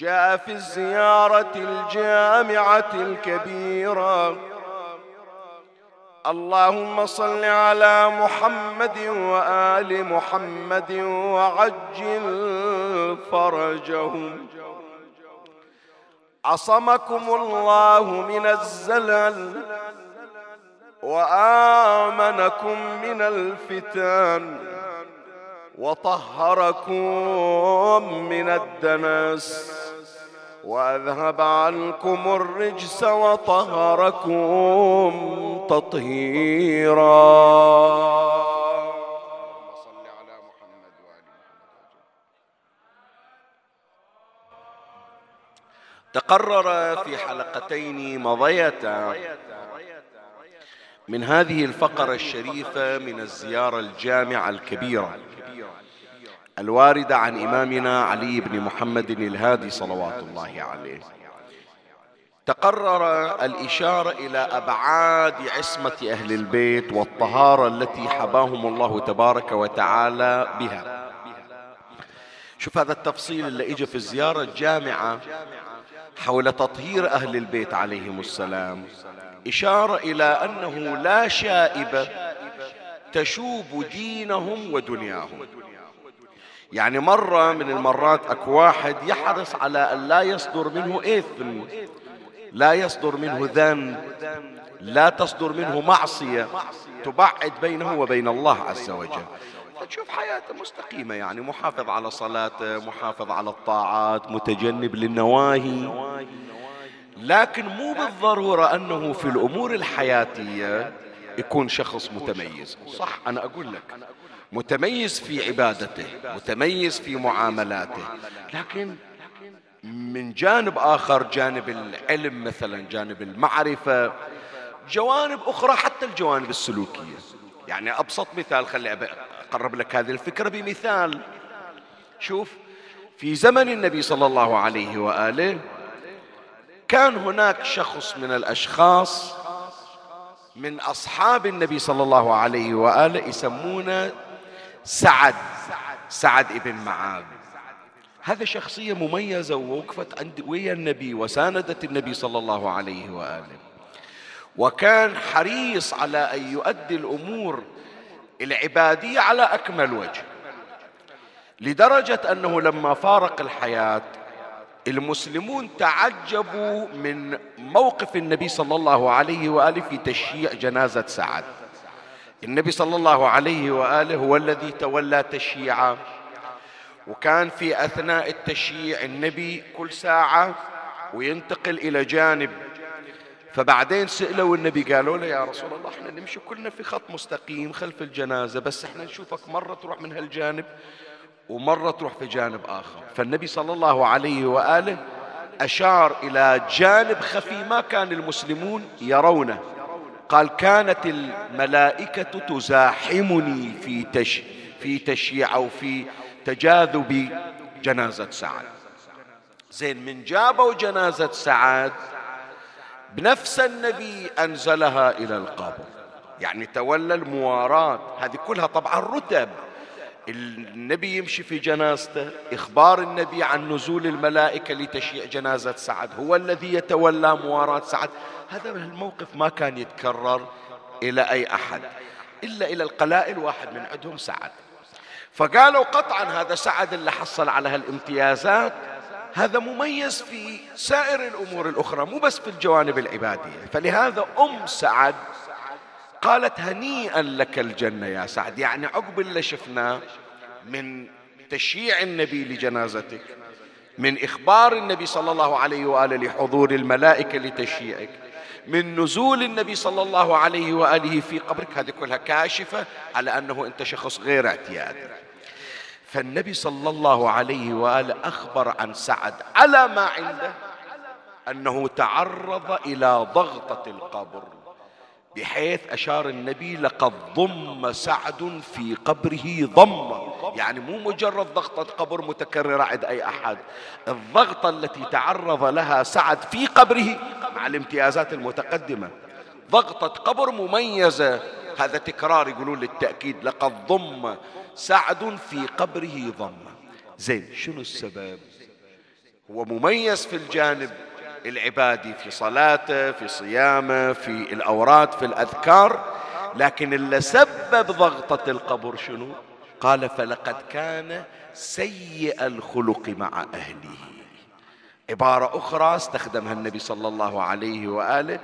جاء في الزيارة الجامعة الكبيرة. اللهم صل على محمد وآل محمد وعجل فرجهم. عصمكم الله من الزلل وآمنكم من الفتن وطهركم من الدنس. وأذهب عنكم الرجس وطهركم تطهيرا. على محمد. تقرر في حلقتين مضيتا من هذه الفقرة الشريفة من الزيارة الجامعة الكبيرة. الواردة عن إمامنا علي بن محمد الهادي صلوات الله عليه. تقرر الإشارة إلى أبعاد عصمة أهل البيت والطهارة التي حباهم الله تبارك وتعالى بها. شوف هذا التفصيل اللي إجا في الزيارة الجامعة حول تطهير أهل البيت عليهم السلام. إشارة إلى أنه لا شائبة تشوب دينهم ودنياهم. يعني مرة من المرات أكو واحد يحرص على أن لا يصدر منه إثم لا يصدر منه ذنب لا تصدر منه معصية تبعد بينه وبين الله عز وجل. تشوف حياته مستقيمة يعني محافظ على صلاته محافظ على الطاعات متجنب للنواهي. لكن مو بالضرورة أنه في الأمور الحياتية يكون شخص متميز. صح أنا أقول لك. متميز في عبادته متميز في معاملاته. لكن من جانب آخر جانب العلم مثلا جانب المعرفة جوانب أخرى حتى الجوانب السلوكية. يعني أبسط مثال خلي أقرب لك هذه الفكرة بمثال. شوف في زمن النبي صلى الله عليه وآله كان هناك شخص من الأشخاص من أصحاب النبي صلى الله عليه وآله يسمونه سعد سعد ابن معاذ. هذا شخصية مميزة ووقفت عند ويا النبي وساندت النبي صلى الله عليه وآله. وكان حريص على أن يؤدي الأمور العبادية على أكمل وجه لدرجة أنه لما فارق الحياة المسلمون تعجبوا من موقف النبي صلى الله عليه وآله في تشييع جنازة سعد. النبي صلى الله عليه وآله هو الذي تولى تشييعه وكان في أثناء التشييع النبي كل ساعة وينتقل إلى جانب. فبعدين سألوا النبي قالوا له يا رسول الله إحنا نمشي كلنا في خط مستقيم خلف الجنازة بس إحنا نشوفك مرة تروح من هالجانب ومرة تروح في جانب آخر. فالنبي صلى الله عليه وآله أشار إلى جانب خفي ما كان المسلمون يرونه. قال كانت الملائكة تزاحمني في تش في تشييع أو في تجاذب جنازة سعد. زين من جابوا جنازة سعد بنفس النبي أنزلها إلى القبر. يعني تولى المواراة هذه كلها طبعا رتب. النبي يمشي في جنازته إخبار النبي عن نزول الملائكة لتشييع جنازة سعد هو الذي يتولى مواراة سعد. هذا الموقف ما كان يتكرر إلى أي أحد إلا إلى القلائل واحد من عندهم سعد. فقالوا قطعا هذا سعد اللي حصل على هالامتيازات هذا مميز في سائر الأمور الأخرى مو بس في الجوانب العبادية. فلهذا أم سعد قالت هنيئا لك الجنة يا سعد. يعني عقب اللي شفناه من تشييع النبي لجنازتك من إخبار النبي صلى الله عليه وآله لحضور الملائكة لتشييعك من نزول النبي صلى الله عليه وآله في قبرك هذه كلها كاشفة على أنه أنت شخص غير اعتيادي فالنبي صلى الله عليه وآله أخبر عن سعد على ما عنده أنه تعرض إلى ضغطة القبر. بحيث أشار النبي لقد ضم سعد في قبره ضمه يعني مو مجرد ضغطة قبر متكررة عند أي أحد. الضغطة التي تعرض لها سعد في قبره مع الامتيازات المتقدمة. ضغطة قبر مميزة. هذا تكرار يقولون للتأكيد. لقد ضم سعد في قبره ضمه زين شنو السبب؟ هو مميز في الجانب العبادي في صلاته في صيامه في الأوراد في الأذكار لكن اللي سبب ضغطة القبر شنو؟ قال فلقد كان سيء الخلق مع أهله. عبارة أخرى استخدمها النبي صلى الله عليه وآله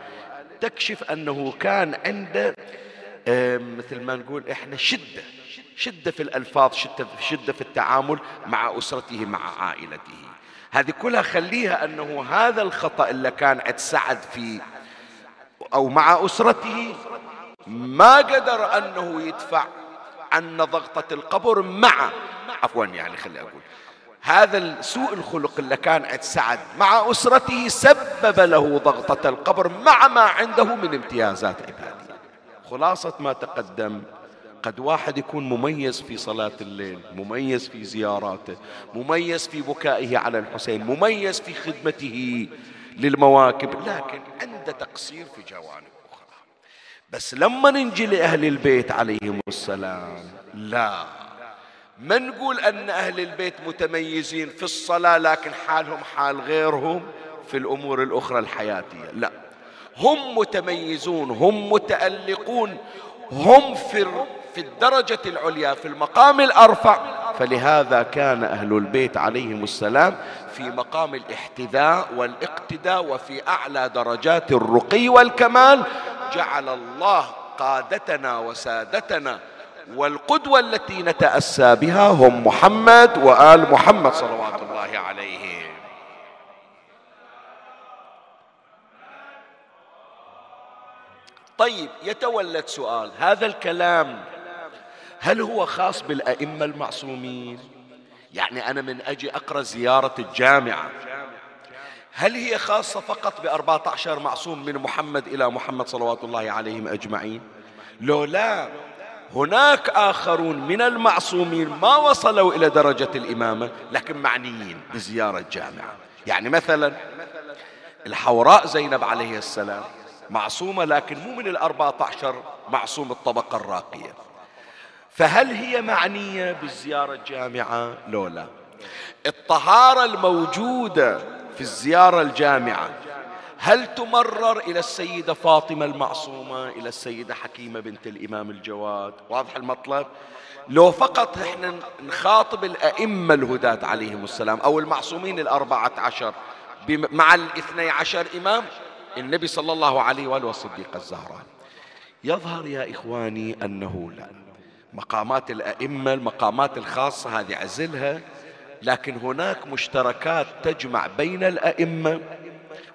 تكشف أنه كان عنده مثل ما نقول إحنا شدة شدة في الألفاظ شدة, شدة في التعامل مع أسرته مع عائلته. هذه كلها خليها أنه هذا الخطأ اللي كان عند سعد في أو مع أسرته ما قدر أنه يدفع عن ضغطة القبر مع عفوا يعني خلي أقول. هذا سوء الخلق اللي كان عند سعد مع أسرته سبب له ضغطة القبر مع ما عنده من امتيازات عبادية. خلاصة ما تقدم قد واحد يكون مميز في صلاة الليل مميز في زياراته مميز في بكائه على الحسين مميز في خدمته للمواكب لكن عنده تقصير في جوانب أخرى. بس لما ننجي لأهل البيت عليهم السلام لا. ما نقول أن أهل البيت متميزين في الصلاة لكن حالهم حال غيرهم في الأمور الأخرى الحياتية؟ لا. هم متميزون هم متألقون هم في في الدرجة العليا في المقام الأرفع. فلهذا كان أهل البيت عليهم السلام في مقام الاحتذاء والاقتداء وفي أعلى درجات الرقي والكمال. جعل الله قادتنا وسادتنا والقدوة التي نتأسى بها هم محمد وآل محمد صلوات الله عليهم. طيب يتولد سؤال. هذا الكلام هل هو خاص بالأئمة المعصومين؟ يعني أنا من أجي أقرأ زيارة الجامعة. هل هي خاصة فقط بأربعة عشر معصوم من محمد إلى محمد صلوات الله عليهم أجمعين؟ لو لا هناك آخرون من المعصومين ما وصلوا إلى درجة الإمامة لكن معنيين بزيارة الجامعة. يعني مثلا الحوراء زينب عليه السلام معصومة لكن مو من الأربعة عشر معصوم الطبقة الراقية. فهل هي معنية بالزيارة الجامعة؟ لو لا الطهارة الموجودة في الزيارة الجامعة هل تمرر إلى السيدة فاطمة المعصومة إلى السيدة حكيمة بنت الإمام الجواد؟ واضح المطلب؟ لو فقط إحنا نخاطب الأئمة الهداة عليهم السلام أو المعصومين الأربعة عشر مع الاثني عشر إمام النبي صلى الله عليه وآله والصديقة الزهراء يظهر يا إخواني أنه لا. مقامات الأئمة المقامات الخاصة هذه عزلها. لكن هناك مشتركات تجمع بين الأئمة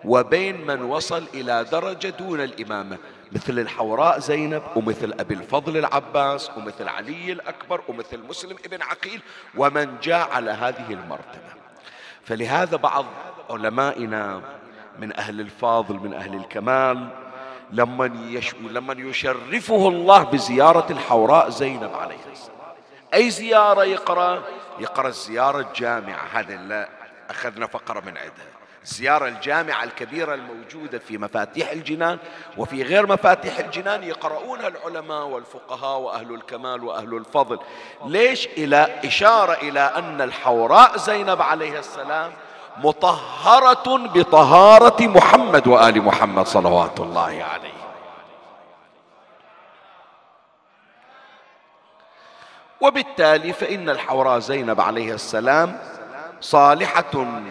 وبين من وصل إلى درجة دون الإمامة. مثل الحوراء زينب ومثل أبي الفضل العباس ومثل علي الأكبر ومثل مسلم ابن عقيل ومن جاء على هذه المرتبة. فلهذا بعض علمائنا من أهل الفاضل من أهل الكمال لما يش... لما يشرفه الله بزيارة الحوراء زينب عليه السلام. أي زيارة يقرأ؟ يقرأ الزيارة الجامعة. هذا اللي أخذنا فقرة من عندها. الزيارة الجامعة الكبيرة الموجودة في مفاتيح الجنان وفي غير مفاتيح الجنان يقرؤونها العلماء والفقهاء وأهل الكمال وأهل الفضل. ليش؟ إلى إشارة إلى أن الحوراء زينب عليه السلام مطهرة بطهارة محمد وآل محمد صلوات الله عليه. وبالتالي فإن الحوراء زينب عليه السلام صالحة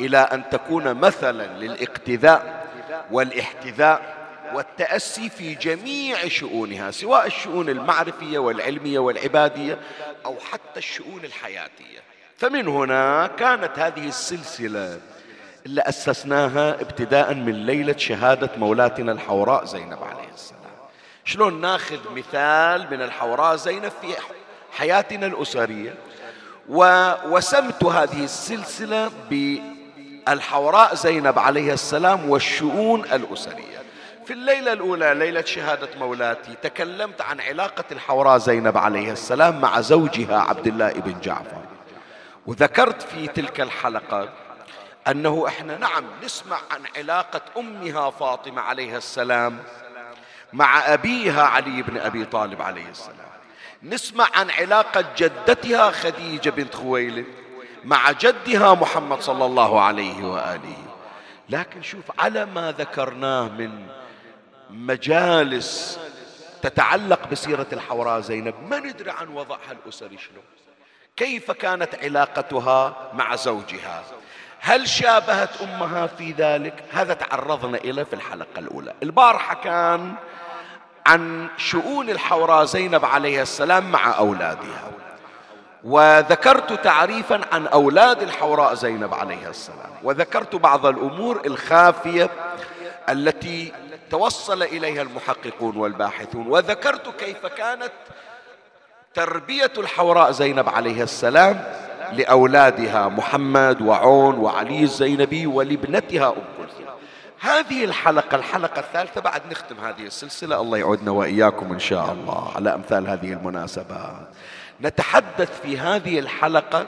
إلى أن تكون مثلا للإقتداء والإحتذاء والتأسي في جميع شؤونها سواء الشؤون المعرفية والعلمية والعبادية أو حتى الشؤون الحياتية. فمن هنا كانت هذه السلسلة اللي أسسناها ابتداء من ليلة شهادة مولاتنا الحوراء زينب عليه السلام. شلون ناخذ مثال من الحوراء زينب في حياتنا الأسرية؟ ووسمت هذه السلسلة بالحوراء زينب عليه السلام والشؤون الأسرية. في الليلة الأولى ليلة شهادة مولاتي تكلمت عن علاقة الحوراء زينب عليه السلام مع زوجها عبد الله بن جعفر. وذكرت في تلك الحلقة أنه إحنا نعم نسمع عن علاقة أمها فاطمة عليها السلام مع أبيها علي بن أبي طالب عليه السلام. نسمع عن علاقة جدتها خديجة بنت خويلد مع جدها محمد صلى الله عليه وآله. لكن شوف على ما ذكرناه من مجالس تتعلق بسيرة الحوراء زينب ما ندري عن وضعها الأسري شلون كيف كانت علاقتها مع زوجها؟ هل شابهت أمها في ذلك؟ هذا تعرضنا إليه في الحلقة الأولى. البارحة كان عن شؤون الحوراء زينب عليه السلام مع أولادها. وذكرت تعريفا عن أولاد الحوراء زينب عليه السلام. وذكرت بعض الأمور الخافية التي توصل إليها المحققون والباحثون. وذكرت كيف كانت تربية الحوراء زينب عليه السلام لأولادها محمد وعون وعلي الزينبي ولابنتها أم كلثوم. هذه الحلقة الحلقة الثالثة بعد نختم هذه السلسلة الله يعودنا وإياكم إن شاء الله على أمثال هذه المناسبات. نتحدث في هذه الحلقة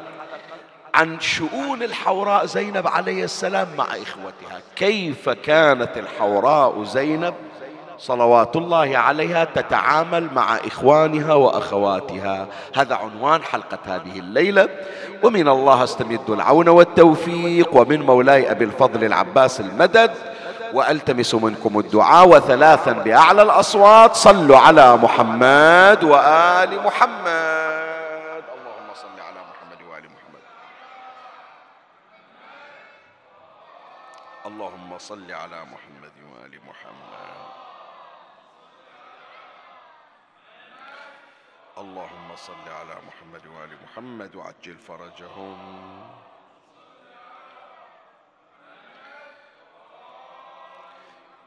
عن شؤون الحوراء زينب عليه السلام مع إخوتها. كيف كانت الحوراء زينب صلوات الله عليها تتعامل مع إخوانها وأخواتها. هذا عنوان حلقة هذه الليلة. ومن الله استمد العون والتوفيق. ومن مولاي أبي الفضل العباس المدد. وألتمس منكم الدعاء وثلاثا بأعلى الأصوات. صلوا على محمد وآل محمد. اللهم صل على محمد وآل محمد. اللهم صل على محمد وال محمد اللهم صل على محمد وآل محمد وعجل فرجهم.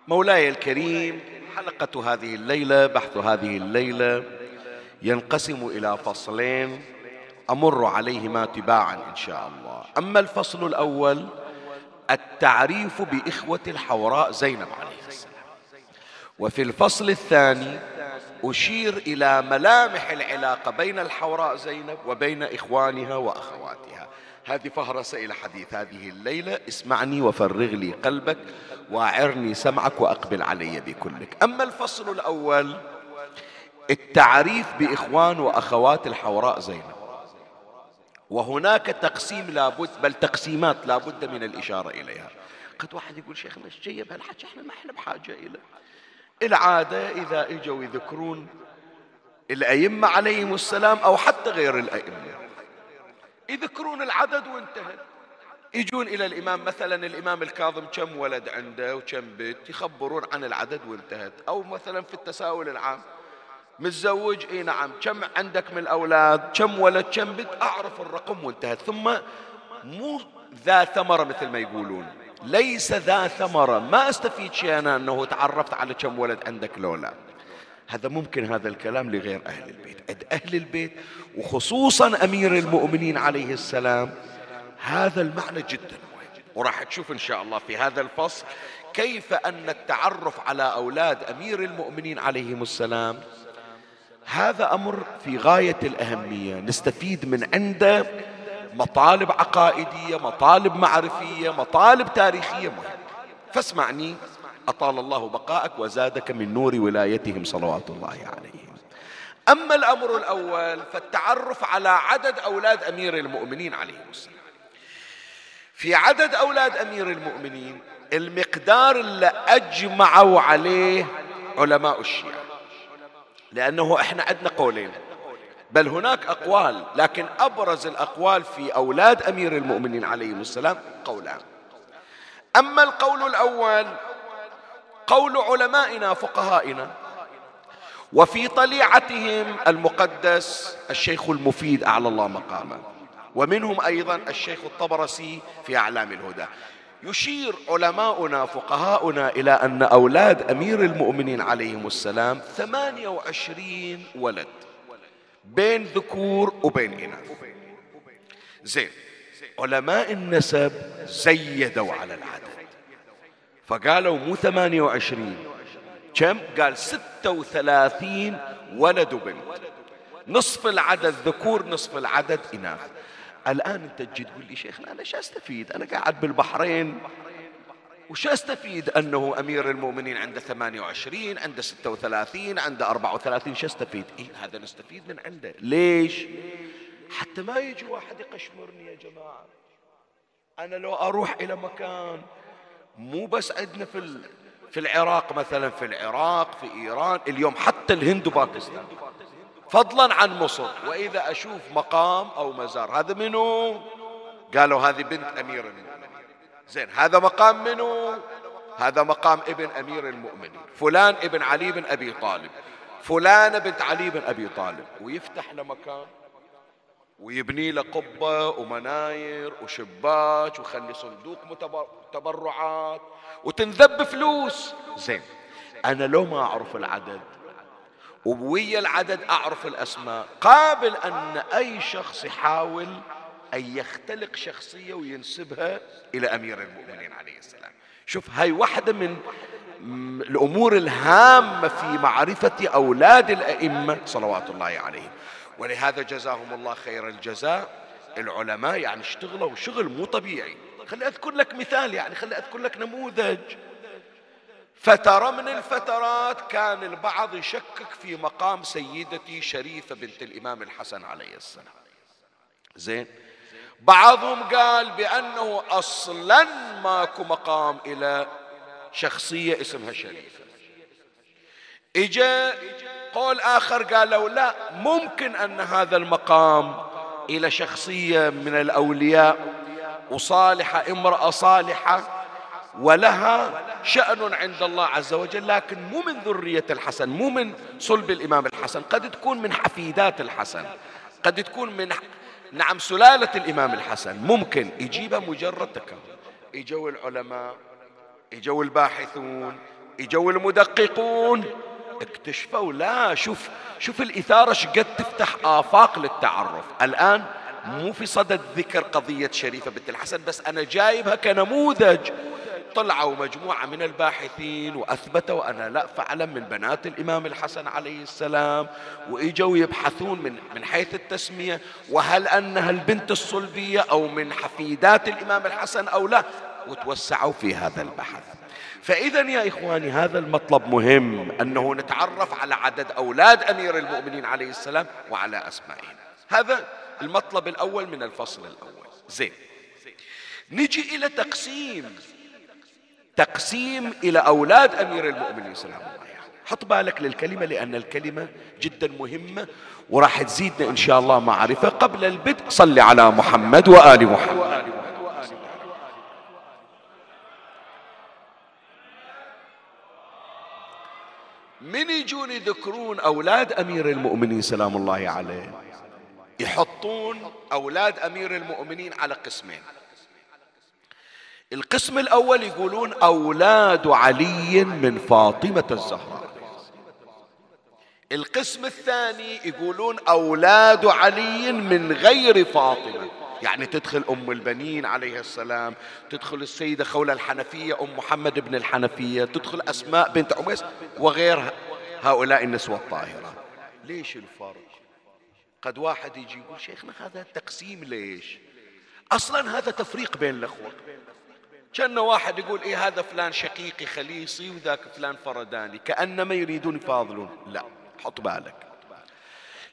مولاي الكريم حلقة هذه الليلة بحث هذه الليلة ينقسم إلى فصلين أمر عليهما تباعا إن شاء الله. أما الفصل الأول التعريف بإخوة الحوراء زينب عليه السلام. وفي الفصل الثاني أشير إلى ملامح العلاقة بين الحوراء زينب وبين إخوانها وأخواتها. هذه فهرسة إلى حديث هذه الليلة. اسمعني وفرغ لي قلبك واعرني سمعك وأقبل علي بكلك. أما الفصل الأول التعريف بإخوان وأخوات الحوراء زينب. وهناك تقسيم لابد بل تقسيمات لابد من الإشارة إليها. قد واحد يقول شيخنا إيش جايب هالحكي إحنا ما إحنا بحاجة إليه العادة إذا إجوا يذكرون الأئمة عليهم السلام أو حتى غير الأئمة. يذكرون العدد وانتهت يجون إلى الإمام مثلا الإمام الكاظم كم ولد عنده وكم بيت يخبرون عن العدد وانتهت. أو مثلا في التساؤل العام متزوج؟ إي نعم. كم عندك من الأولاد؟ كم ولد؟ كم بنت أعرف الرقم وانتهت. ثم مو ذا ثمرة مثل ما يقولون. ليس ذا ثمرة. ما أستفيد شيء أنا أنه تعرفت على كم ولد عندك لولا. هذا ممكن هذا الكلام لغير أهل البيت. عند أهل البيت وخصوصا أمير المؤمنين عليه السلام هذا المعنى جدا مهم وراح تشوف إن شاء الله في هذا الفصل كيف أن التعرف على أولاد أمير المؤمنين عليهم السلام. هذا أمر في غاية الأهمية. نستفيد من عنده مطالب عقائدية مطالب معرفية مطالب تاريخية مهمة. فاسمعني أطال الله بقاءك وزادك من نور ولايتهم صلوات الله عليهم. أما الأمر الأول فالتعرف على عدد أولاد أمير المؤمنين عليه السلام. في عدد أولاد أمير المؤمنين المقدار اللي أجمعوا عليه علماء الشيعة. لأنه إحنا عندنا قولين. بل هناك أقوال لكن أبرز الأقوال في أولاد أمير المؤمنين عليهم السلام قولان أما القول الأول قول علمائنا فقهائنا وفي طليعتهم المقدس الشيخ المفيد أعلى الله مقامه ومنهم أيضا الشيخ الطبرسي في أعلام الهدى. يشير علماؤنا فقهاؤنا إلى أن أولاد أمير المؤمنين عليهم السلام ثمانية وعشرين ولد. بين ذكور وبين إناث. زين. علماء النسب زيدوا على العدد. فقالوا مو ثمانية وعشرين. كم؟ قال ستة وثلاثين ولد وبنت. نصف العدد ذكور نصف العدد إناث. الآن أنت تجي تقول لي شيخنا أنا شو أستفيد؟ أنا قاعد بالبحرين. وش أستفيد أنه أمير المؤمنين عنده 28 عنده 36 عنده 34 شو أستفيد إيه هذا نستفيد من عنده؟ ليش؟ حتى ما يجي واحد يقشمرني يا جماعة. أنا لو أروح إلى مكان مو بس عندنا في في العراق مثلا في العراق في إيران اليوم حتى الهند وباكستان. فضلا عن مصر. وإذا أشوف مقام أو مزار هذا منو؟ قالوا هذه بنت أمير المؤمنين. زين هذا مقام منو؟ هذا مقام ابن أمير المؤمنين. فلان ابن علي بن أبي طالب. فلانة بنت علي بن أبي طالب. ويفتح له مكان ويبني له قبة ومناير وشباك ويخلي صندوق تبرعات وتنذب فلوس. زين أنا لو ما أعرف العدد وبويا العدد أعرف الأسماء قابل أن أي شخص يحاول أن يختلق شخصية وينسبها إلى أمير المؤمنين عليه السلام. شوف هاي واحدة من الأمور الهامة في معرفة أولاد الأئمة صلوات الله عليهم. ولهذا جزاهم الله خير الجزاء. العلماء يعني اشتغلوا شغل مو طبيعي. خلي أذكر لك مثال يعني خلي أذكر لك نموذج. فترة من الفترات كان البعض يشكك في مقام سيدتي شريفة بنت الإمام الحسن عليه السلام. زين؟ بعضهم قال بأنه أصلا ماكو مقام إلى شخصية اسمها شريفة. إجا قول آخر قالوا لا ممكن أن هذا المقام إلى شخصية من الأولياء وصالحة امرأة صالحة ولها شأن عند الله عز وجل لكن مو من ذرية الحسن مو من صلب الإمام الحسن قد تكون من حفيدات الحسن قد تكون من نعم سلالة الإمام الحسن ممكن يجيبها مجرد تكرر. إجوا العلماء إجوا الباحثون إجوا المدققون. اكتشفوا لا شوف شوف الإثارة شقد تفتح آفاق للتعرف. الآن مو في صدد ذكر قضية شريفة بنت الحسن بس أنا جايبها كنموذج. طلعوا مجموعة من الباحثين وأثبتوا أنا لا فعلا من بنات الإمام الحسن عليه السلام وإجوا يبحثون من, من حيث التسمية وهل أنها البنت الصلبية أو من حفيدات الإمام الحسن أو لا وتوسعوا في هذا البحث. فإذا يا إخواني هذا المطلب مهم أنه نتعرف على عدد أولاد أمير المؤمنين عليه السلام وعلى أسمائهم. هذا المطلب الأول من الفصل الأول. زين. نجي إلى تقسيم تقسيم إلى أولاد أمير المؤمنين سلام الله عليه. حط بالك للكلمة لأن الكلمة جدا مهمة وراح تزيدنا إن شاء الله معرفة. قبل البدء صل على محمد وآل محمد. من يجون يذكرون أولاد أمير المؤمنين؟ سلام الله عليه. يحطون أولاد أمير المؤمنين على قسمين. القسم الأول يقولون أولاد علي من فاطمة الزهراء. القسم الثاني يقولون أولاد علي من غير فاطمة. يعني تدخل أم البنين عليه السلام تدخل السيدة خولة الحنفية أم محمد بن الحنفية تدخل أسماء بنت عميس وغير هؤلاء النسوة الطاهرة. ليش الفرق؟ قد واحد يجي يقول شيخنا هذا التقسيم ليش؟ أصلا هذا تفريق بين الأخوة. كان واحد يقول إيه هذا فلان شقيقي خليصي وذاك فلان فرداني كأنما يريدون يفاضلون. لا حط بالك.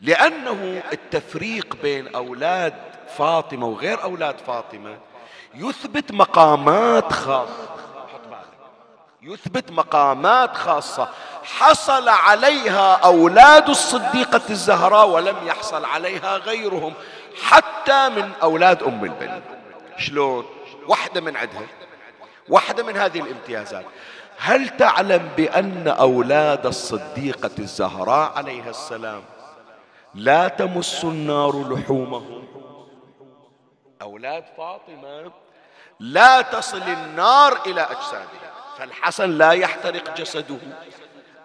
لأنه التفريق بين أولاد فاطمة وغير أولاد فاطمة يثبت مقامات خاصة. يثبت مقامات خاصة. حصل عليها أولاد الصديقة الزهراء ولم يحصل عليها غيرهم حتى من أولاد أم البنين شلون؟ واحدة من عندها. واحدة من هذه الامتيازات. هل تعلم بأن أولاد الصديقة الزهراء عليها السلام لا تمس النار لحومهم؟ أولاد فاطمة لا تصل النار إلى أجسادها. فالحسن لا يحترق جسده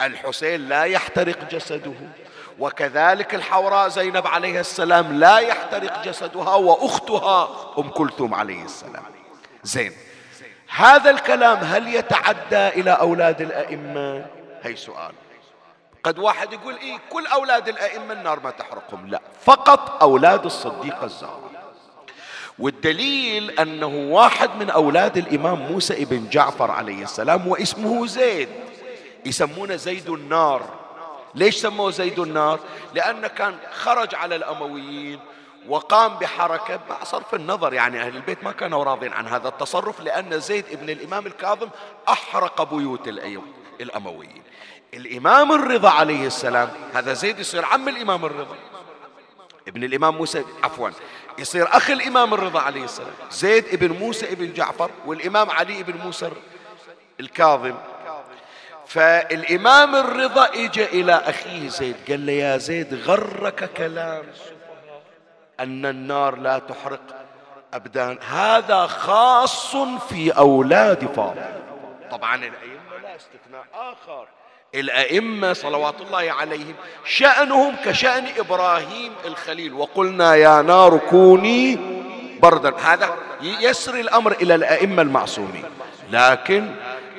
الحسين لا يحترق جسده وكذلك الحوراء زينب عليه السلام لا يحترق جسدها وأختها أم كلثوم عليه السلام. زين. هذا الكلام هل يتعدى إلى أولاد الأئمة؟ هي سؤال. قد واحد يقول إيه كل أولاد الأئمة النار ما تحرقهم. لا فقط أولاد الصديقة الزهراء والدليل أنه واحد من أولاد الإمام موسى ابن جعفر عليه السلام واسمه زيد. يسمونه زيد النار. ليش سموه زيد النار؟ لأنه كان خرج على الأمويين وقام بحركة مع صرف النظر. يعني أهل البيت ما كانوا راضين عن هذا التصرف لأن زيد ابن الإمام الكاظم أحرق بيوت الأمويين. الإمام الرضا عليه السلام هذا زيد يصير عم الإمام الرضا. ابن الإمام موسى عفوا يصير أخ الإمام الرضا عليه السلام. زيد ابن موسى ابن جعفر والإمام علي ابن موسى الكاظم. فالإمام الرضا إجا إلى أخيه زيد قال له يا زيد غرك كلام. أن النار لا تحرق أبدان هذا خاص في أولاد فاطمة. طبعا الأئمة لا استثناء آخر. الأئمة صلوات الله عليهم شأنهم كشأن إبراهيم الخليل. وقلنا يا نار كوني بردا. هذا يسري الأمر إلى الأئمة المعصومين. لكن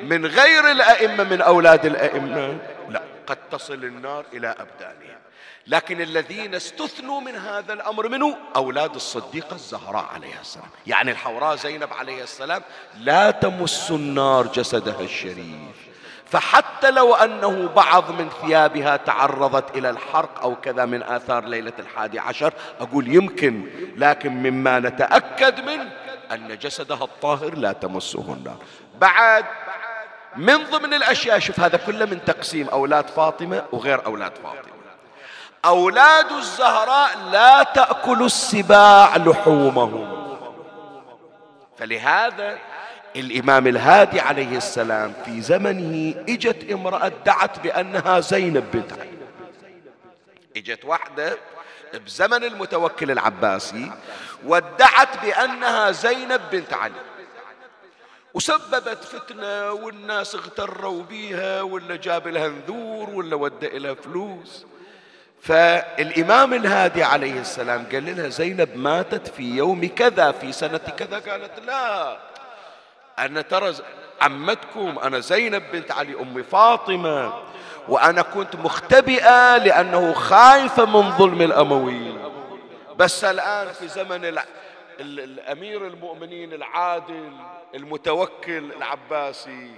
من غير الأئمة من أولاد الأئمة قد تصل النار إلى أبدانهم لكن الذين استثنوا من هذا الأمر منه أولاد الصديقة الزهراء عليها السلام. يعني الحوراء زينب عليه السلام لا تمس النار جسدها الشريف. فحتى لو أنه بعض من ثيابها تعرضت إلى الحرق أو كذا من آثار ليلة الحادي عشر أقول يمكن لكن مما نتأكد منه أن جسدها الطاهر لا تمسه النار. بعد من ضمن الأشياء شوف هذا كله من تقسيم أولاد فاطمة وغير أولاد فاطمة. أولاد الزهراء لا تأكل السباع لحومهم. فلهذا الإمام الهادي عليه السلام في زمنه إجت امرأة دعت بأنها زينب بنت علي. إجت واحدة بزمن المتوكل العباسي وادعت بأنها زينب بنت علي. وسببت فتنة والناس اغتروا بيها ولا جاب لها نذور ولا ودى لها فلوس فالإمام الهادي عليه السلام قال لها زينب ماتت في يوم كذا في سنة كذا قالت لا أنا ترى عمتكم أنا زينب بنت علي أم فاطمة وأنا كنت مختبئة لأنه خايفة من ظلم الأمويين بس الآن في زمن. الأمير المؤمنين العادل المتوكل العباسي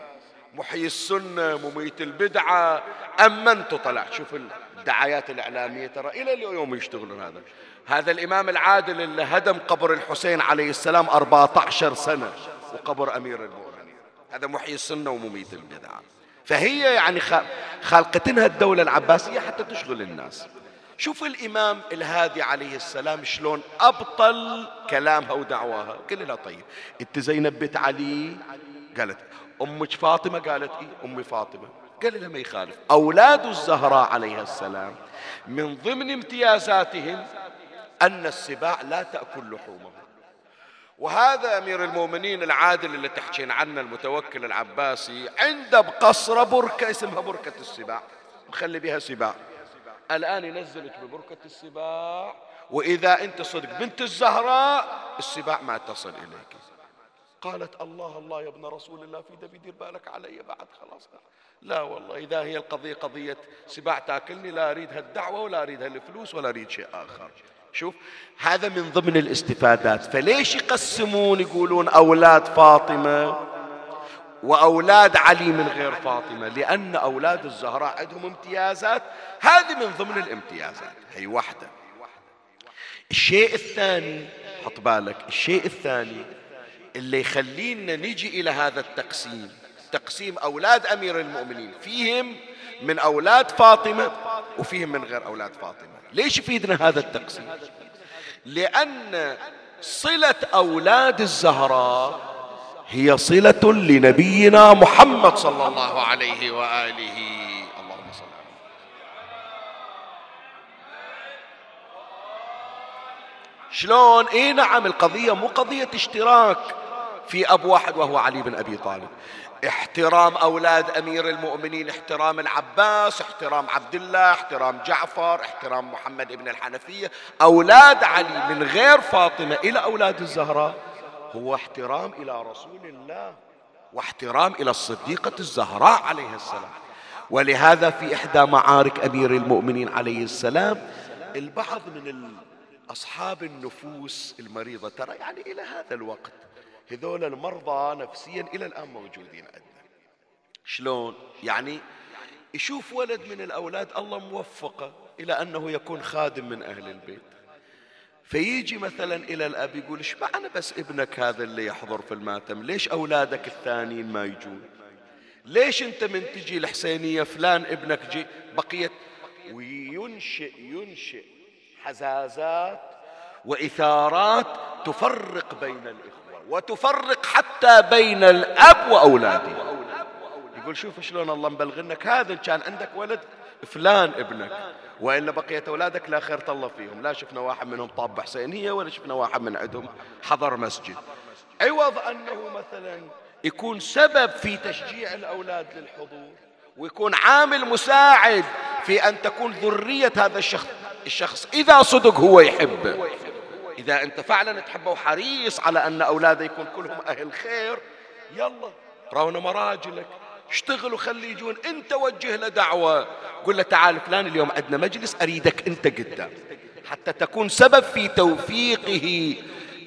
محيي السنة مميت البدعة أمنت طلعت شوف الدعايات الإعلامية ترى إلى اليوم يشتغلون هذا. هذا الإمام العادل اللي هدم قبر الحسين عليه السلام 14 سنة وقبر أمير المؤمنين. هذا محيي السنة ومميت البدعة. فهي يعني خالقتنها الدولة العباسية حتى تشغل الناس. شوف الإمام الهادي عليه السلام شلون أبطل كلامها ودعواها قال لها طيب. أنت زينب بنت علي؟ قالت أمك فاطمة؟ قالت إيه أمي فاطمة. قال لها ما يخالف. أولاد الزهراء عليها السلام من ضمن امتيازاتهم أن السباع لا تأكل لحومهم. وهذا أمير المؤمنين العادل اللي تحكين عنه المتوكل العباسي عنده بقصرة بركة اسمها بركة السباع. مخلي بها سباع. الآن ينزلك ببركة السباع. وإذا أنت صدق بنت الزهراء السباع ما تصل إليك. قالت الله الله يا ابن رسول الله في دبي دير بالك علي بعد خلاص. لا والله إذا هي القضية قضية سباع تاكلني لا أريد هالدعوة ولا أريد هالفلوس ولا أريد شيء آخر. شوف هذا من ضمن الاستفادات. فليش يقسمون يقولون أولاد فاطمة؟ وأولاد علي من غير فاطمة لأن أولاد الزهراء عندهم امتيازات. هذه من ضمن الامتيازات. هي واحدة. الشيء الثاني حط بالك الشيء الثاني اللي يخلينا نجي إلى هذا التقسيم تقسيم أولاد أمير المؤمنين. فيهم من أولاد فاطمة وفيهم من غير أولاد فاطمة. ليش يفيدنا هذا التقسيم؟ لأن صلة أولاد الزهراء هي صلة لنبينا محمد صلى الله عليه وآله. اللهم صل على شلون؟ اي نعم القضية مو قضية اشتراك. في أب واحد وهو علي بن أبي طالب. احترام أولاد أمير المؤمنين احترام العباس احترام عبد الله احترام جعفر احترام محمد ابن الحنفية. أولاد علي من غير فاطمة إلى أولاد الزهراء. هو احترام إلى رسول الله واحترام إلى الصديقة الزهراء عليه السلام. ولهذا في إحدى معارك أمير المؤمنين عليه السلام البعض من اصحاب النفوس المريضة ترى يعني إلى هذا الوقت هذول المرضى نفسيا إلى الآن موجودين عندنا. شلون؟ يعني يشوف ولد من الأولاد الله موفقه إلى أنه يكون خادم من أهل البيت. فيجي مثلا إلى الأب يقول إيش معنى بس ابنك هذا اللي يحضر في الماتم؟ ليش أولادك الثانيين ما يجون؟ ليش أنت من تجي الحسينية فلان ابنك جي؟ بقية وينشئ ينشئ حزازات وإثارات تفرق بين الإخوة وتفرق حتى بين الأب وأولاده. يقول شوف شلون الله مبلغنك هذا كان عندك ولد فلان ابنك. وإلا بقية أولادك لا خير الله فيهم. لا شفنا واحد منهم طاب حسينية ولا شفنا واحد من عندهم حضر مسجد. عوض أنه مثلا يكون سبب في تشجيع الأولاد للحضور ويكون عامل مساعد في أن تكون ذرية هذا الشخص الشخص. إذا صدق هو يحبه. إذا أنت فعلا تحبه وحريص على أن أولاده يكون كلهم أهل خير يلا رونا مراجلك اشتغل وخلي يجون. انت وجه له دعوة. قل له تعال فلان اليوم عندنا مجلس أريدك انت قدام. حتى تكون سبب في توفيقه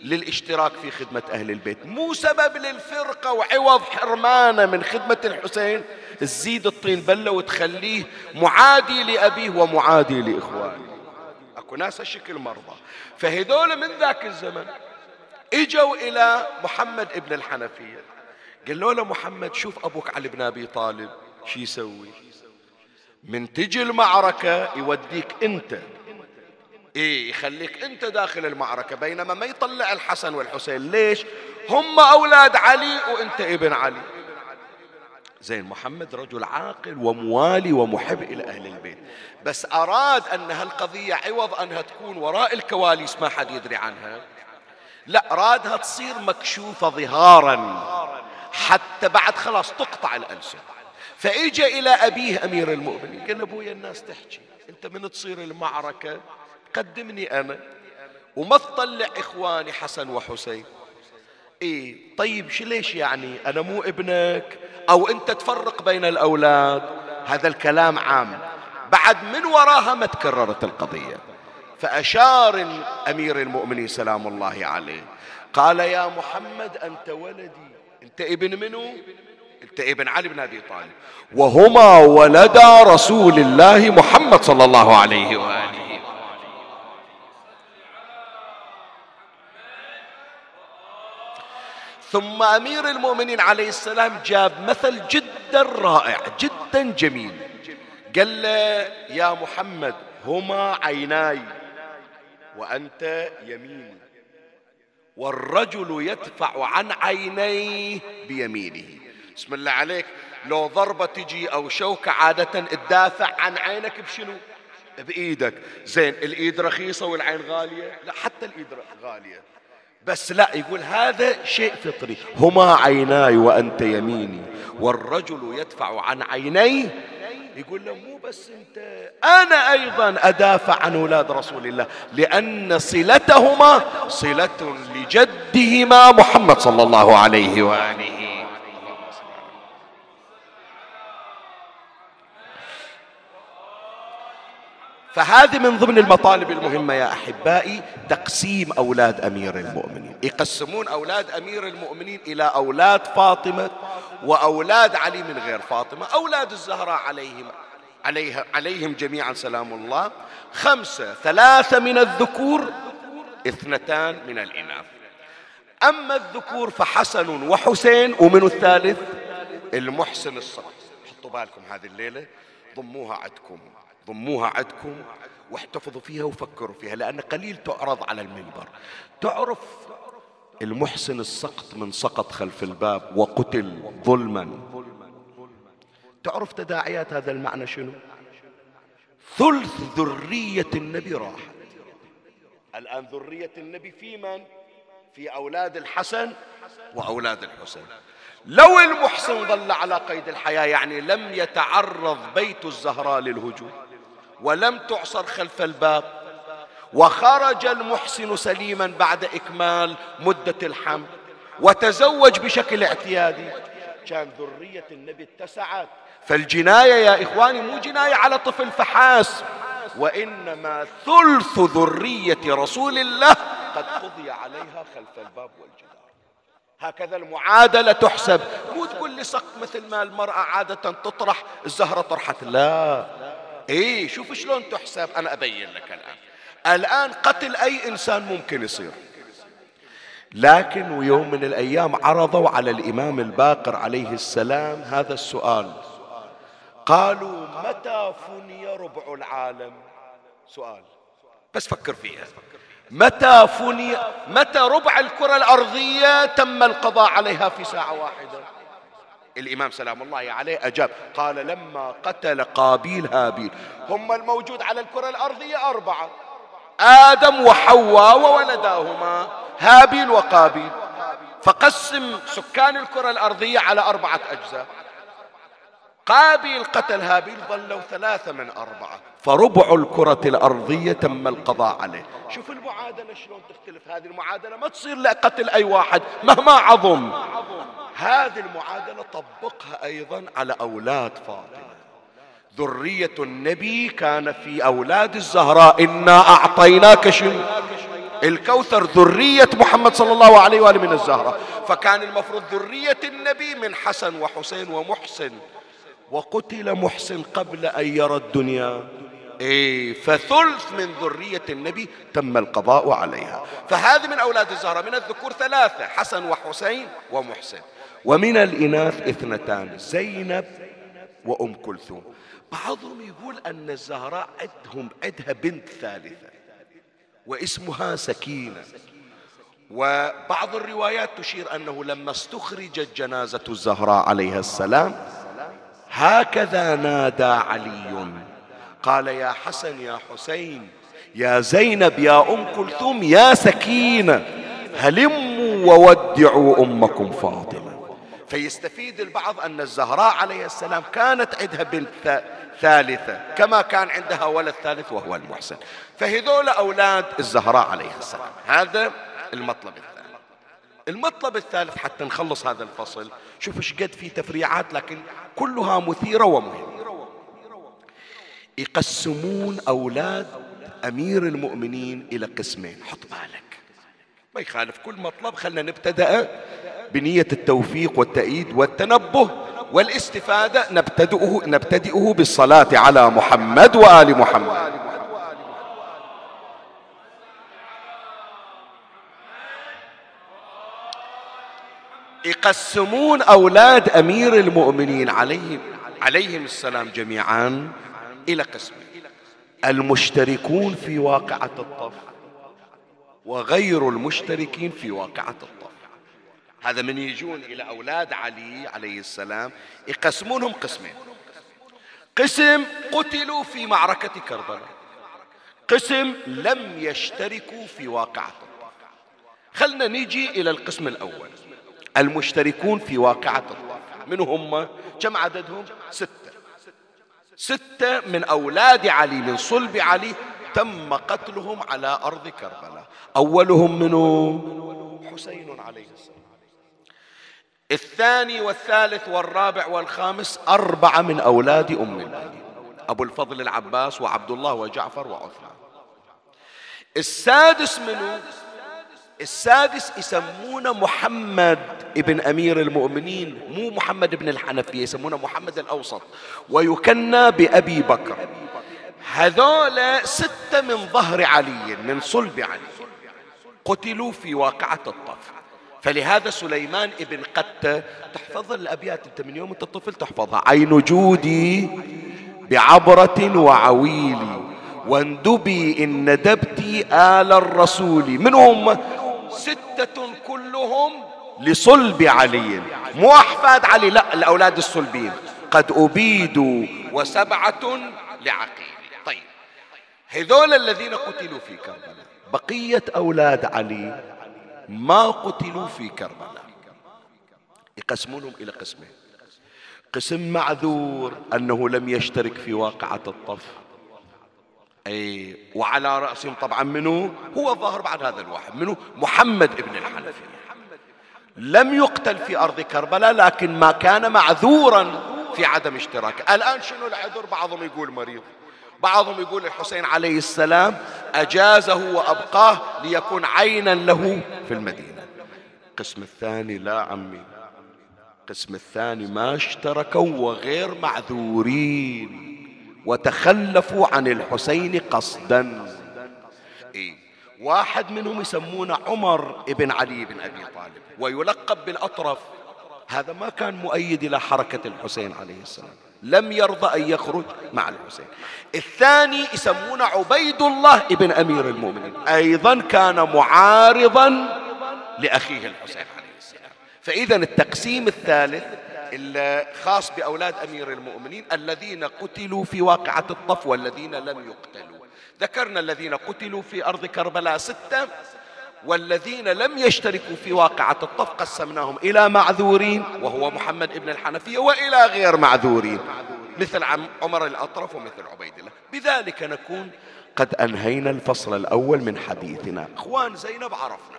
للاشتراك في خدمة أهل البيت. مو سبب للفرقة وعوض حرمانة من خدمة الحسين. تزيد الطين بلة وتخليه معادي لأبيه ومعادي لإخوانه. أكو ناس هالشكل مرضى. فهذول من ذاك الزمن إجوا إلى محمد ابن الحنفية. قالوا له محمد شوف أبوك علي بن أبي طالب شو يسوي؟ من تجي المعركة يوديك أنت. إيه يخليك أنت داخل المعركة بينما ما يطلع الحسن والحسين. ليش؟ هم أولاد علي وأنت ابن علي. زين محمد رجل عاقل وموالي ومحب إلى أهل البيت. بس أراد أن هالقضية عوض أنها تكون وراء الكواليس ما حد يدري عنها. لا أرادها تصير مكشوفة ظهارا. حتى بعد خلاص تقطع الألسن. فإجا إلى أبيه أمير المؤمنين قال أبويا الناس تحكي. أنت من تصير المعركة؟ قدمني أنا. وما تطلع إخواني حسن وحسين. إيه طيب شو ليش يعني؟ أنا مو ابنك؟ أو أنت تفرق بين الأولاد؟ هذا الكلام عام. بعد من وراها ما تكررت القضية. فأشار أمير المؤمنين سلام الله عليه. قال يا محمد أنت ولدي. أنت ابن منو؟ أنت ابن علي بن أبي طالب. وهما ولدا رسول الله محمد صلى الله عليه وآله. ثم أمير المؤمنين عليه السلام جاب مثل جدا رائع جدا جميل. قال له يا محمد هما عيناي وأنت يميني. والرجل يدفع عن عينيه بيمينه. بسم الله عليك. لو ضربة تجي أو شوكة عادة تدافع عن عينك بشنو؟ بإيدك. زين الإيد رخيصة والعين غالية؟ لا حتى الإيد غالية. بس لا يقول هذا شيء فطري. هما عيناي وأنت يميني. والرجل يدفع عن عينيه يقول له مو بس انت أنا أيضا ادافع عن أولاد رسول الله لأن صلتهما صلة لجدهما محمد صلى الله عليه وآله. فهذه من ضمن المطالب المهمة يا أحبائي تقسيم أولاد أمير المؤمنين. يقسمون أولاد أمير المؤمنين إلى أولاد فاطمة وأولاد علي من غير فاطمة. أولاد الزهراء عليهم عليها عليهم جميعا سلام الله. خمسة ثلاثة من الذكور اثنتان من الإناث. أما الذكور فحسن وحسين ومن الثالث المحسن الصقر حطوا بالكم هذه الليلة ضموها عندكم. ضموها عندكم واحتفظوا فيها وفكروا فيها لأن قليل تعرض على المنبر. تعرف المحسن السقط من سقط خلف الباب وقتل ظلما. تعرف تداعيات هذا المعنى شنو؟ ثلث ذرية النبي راحت. الآن ذرية النبي في من؟ في أولاد الحسن وأولاد الحسين. لو المحسن ظل على قيد الحياة يعني لم يتعرض بيت الزهراء للهجوم. ولم تعصر خلف الباب. وخرج المحسن سليما بعد إكمال مدة الحمل وتزوج بشكل اعتيادي. كان ذرية النبي اتسعت. فالجناية يا إخواني مو جناية على طفل فحاس. وإنما ثلث ذرية رسول الله قد قضي عليها خلف الباب والجدار. هكذا المعادلة تحسب. مو تقول لي سقط مثل ما المرأة عادة تطرح الزهرة طرحت لا. إيه شوف شلون تحسب. أنا أبين لك الآن. الآن قتل أي إنسان ممكن يصير. لكن ويوم من الأيام عرضوا على الإمام الباقر عليه السلام هذا السؤال. قالوا متى فني ربع العالم؟ سؤال. بس فكر فيها. متى فني متى ربع الكرة الأرضية تم القضاء عليها في ساعة واحدة؟ الإمام سلام الله عليه أجاب قال لما قتل قابيل هابيل. هم الموجود على الكرة الأرضية أربعة آدم وحواء وولداهما هابيل وقابيل. فقسم سكان الكرة الأرضية على أربعة أجزاء. قابيل قتل هابيل ظلوا ثلاثة من أربعة. فربع الكرة الأرضية تم القضاء عليه. شوف المعادلة شلون تختلف. هذه المعادلة ما تصير لقتل أي واحد مهما عظم. هذه المعادلة طبقها أيضا على أولاد فاطمة. ذرية النبي كان في أولاد الزهراء. إنا أعطيناك شنو؟ الكوثر ذرية محمد صلى الله عليه وآله من الزهراء. فكان المفروض ذرية النبي من حسن وحسين ومحسن. وقتل محسن قبل أن يرى الدنيا. إيه فثلث من ذرية النبي تم القضاء عليها. فهذه من أولاد الزهرة من الذكور ثلاثة حسن وحسين ومحسن. ومن الإناث اثنتان زينب وأم كلثوم. بعضهم يقول أن الزهراء عندهم عندها بنت ثالثة واسمها سكينة. وبعض الروايات تشير أنه لما استخرجت جنازة الزهراء عليها السلام هكذا نادى علي. قال يا حسن يا حسين يا زينب يا أم كلثوم يا سكينة هلموا وودعوا أمكم فاطمة. فيستفيد البعض أن الزهراء عليه السلام كانت عندها بنت ثالثة كما كان عندها ولد ثالث وهو المحسن. فهذول أولاد الزهراء عليه السلام. هذا المطلب الثاني المطلب الثالث حتى نخلص هذا الفصل. شوف إيش قد في تفريعات لكن كلها مثيرة ومهمة. يقسمون أولاد أمير المؤمنين إلى قسمين. حط بالك. ما يخالف كل مطلب. خلنا نبتدأ بنية التوفيق والتأييد والتنبه والاستفادة. نبتدئه, نبتدئه بالصلاة على محمد وآل محمد. يقسمون أولاد أمير المؤمنين عليهم عليهم السلام جميعا إلى قسمين. المشتركون في واقعة الطف وغير المشتركين في واقعة الطف هذا من يجون إلى أولاد علي عليه السلام يقسمونهم قسمين. قسم قتلوا في معركة كربلاء. قسم لم يشتركوا في واقعة الطف خلنا نيجي إلى القسم الأول. المشتركون في واقعة الطف من هم؟ كم عددهم؟ ستة. ستة من أولاد علي من صلب علي تم قتلهم على أرض كربلاء. أولهم منو حسين عليه السلام. الثاني والثالث والرابع والخامس أربعة من أولاد أم المؤمنين أبو الفضل العباس وعبد الله وجعفر وعثمان. السادس منه السادس يسمونه محمد ابن أمير المؤمنين مو محمد بن الحنفية يسمونه محمد الأوسط ويكنى بأبي بكر. هذول ستة من ظهر علي من صلب علي. قتلوا في واقعة الطف. فلهذا سليمان ابن قتة تحفظ الأبيات أنت من يوم أنت طفل تحفظها. عين جودي بعبرة وعويلي واندبي إن ندبتي آل الرسول. من هم ستة كلهم لصلب علي. مو أحفاد علي لا الأولاد الصلبين. قد أبيدوا وسبعة لعقيل. طيب هذول الذين قتلوا في كربلاء بقية أولاد علي ما قتلوا في كربلاء. يقسمونهم إلى قسمين. قسم معذور أنه لم يشترك في واقعة الطف أي وعلى رأسهم طبعا منه هو الظاهر بعد هذا الواحد منه محمد ابن الحنفي لم يقتل في أرض كربلاء لكن ما كان معذورا في عدم اشتراكه. الآن شنو العذر؟ بعضهم يقول مريض. بعضهم يقول الحسين عليه السلام أجازه وأبقاه ليكون عينا له في المدينة. القسم الثاني لا عمي. القسم الثاني ما اشتركوا وغير معذورين وتخلفوا عن الحسين قصدا. إيه؟ واحد منهم يسمونه عمر ابن علي بن أبي طالب ويلقب بالأطرف. هذا ما كان مؤيد إلى حركة الحسين عليه السلام. لم يرضى أن يخرج مع الحسين. الثاني يسمونه عبيد الله ابن أمير المؤمنين. أيضا كان معارضا لأخيه الحسين عليه السلام. فإذا التقسيم الثالث الخاص بأولاد أمير المؤمنين الذين قتلوا في واقعة الطف والذين لم يقتلوا. ذكرنا الذين قتلوا في أرض كربلاء ستة. والذين لم يشتركوا في واقعة الطف قسمناهم إلى معذورين وهو محمد ابن الحنفية وإلى غير معذورين. مثل عمر الأطرف ومثل عبيد الله. بذلك نكون قد أنهينا الفصل الأول من حديثنا. أخوان زينب عرفنا.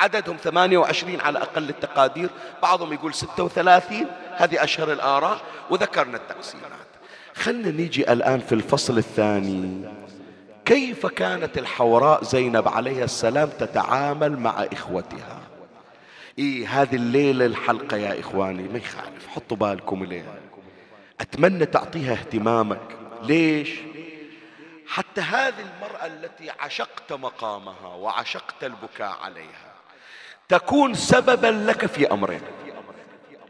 عددهم 28 على أقل التقادير بعضهم يقول 36 هذه أشهر الآراء وذكرنا التقسيمات. خلنا نيجي الآن في الفصل الثاني. كيف كانت الحوراء زينب عليه السلام تتعامل مع إخوتها؟ إيه هذه الليلة الحلقة يا إخواني ما يخالف حطوا بالكم ليه؟ أتمنى تعطيها اهتمامك. ليش؟ حتى هذه المرأة التي عشقت مقامها وعشقت البكاء عليها تكون سببا لك في أمرين.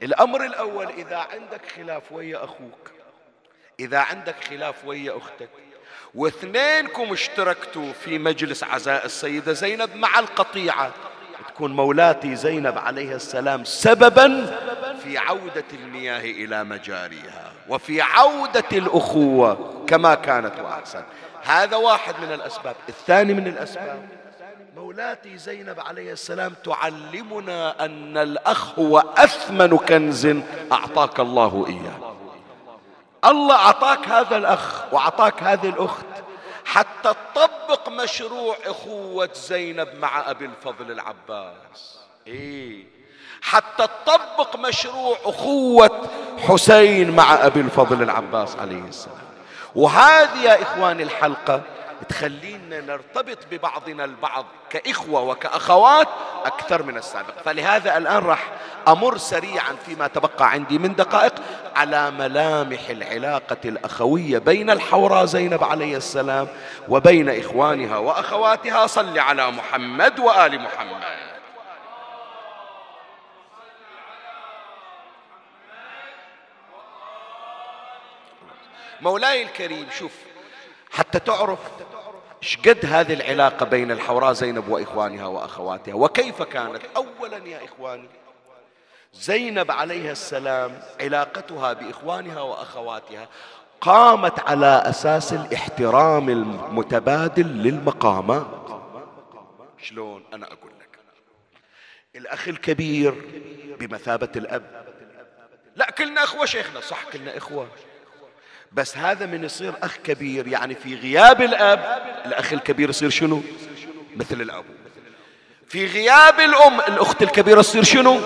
الأمر الأول إذا عندك خلاف ويا أخوك إذا عندك خلاف ويا أختك واثنينكم اشتركتوا في مجلس عزاء السيدة زينب مع القطيعة. تكون مولاتي زينب عليه السلام سببا في عودة المياه إلى مجاريها وفي عودة الأخوة كما كانت وأحسن. هذا واحد من الأسباب. الثاني من الأسباب مولاتي زينب عليه السلام تعلمنا أن الأخ هو أثمن كنز أعطاك الله إياه. الله أعطاك هذا الأخ وأعطاك هذه الأخت. حتى تطبق مشروع أخوة زينب مع أبي الفضل العباس. إيه. حتى تطبق مشروع أخوة حسين مع أبي الفضل العباس عليه السلام. وهذه يا إخواني الحلقة تخلينا نرتبط ببعضنا البعض كإخوة وكأخوات أكثر من السابق. فلهذا الآن راح أمر سريعا فيما تبقى عندي من دقائق على ملامح العلاقة الأخوية بين الحوراء زينب عليه السلام وبين إخوانها وأخواتها. صل على محمد وآل محمد. مولاي الكريم شوف حتى تعرف شقد هذه العلاقة بين الحوراء زينب وإخوانها وأخواتها. وكيف كانت؟ أولا يا إخواني زينب عليها السلام علاقتها بإخوانها وأخواتها قامت على أساس الاحترام المتبادل للمقامات. شلون؟ أنا أقول لك. الأخ الكبير بمثابة الأب. لا كلنا إخوة شيخنا. صح كلنا إخوة. بس هذا من يصير أخ كبير يعني في غياب الأب الأخ الكبير يصير شنو؟ مثل الأب في غياب الأم الأخت الكبيرة تصير شنو؟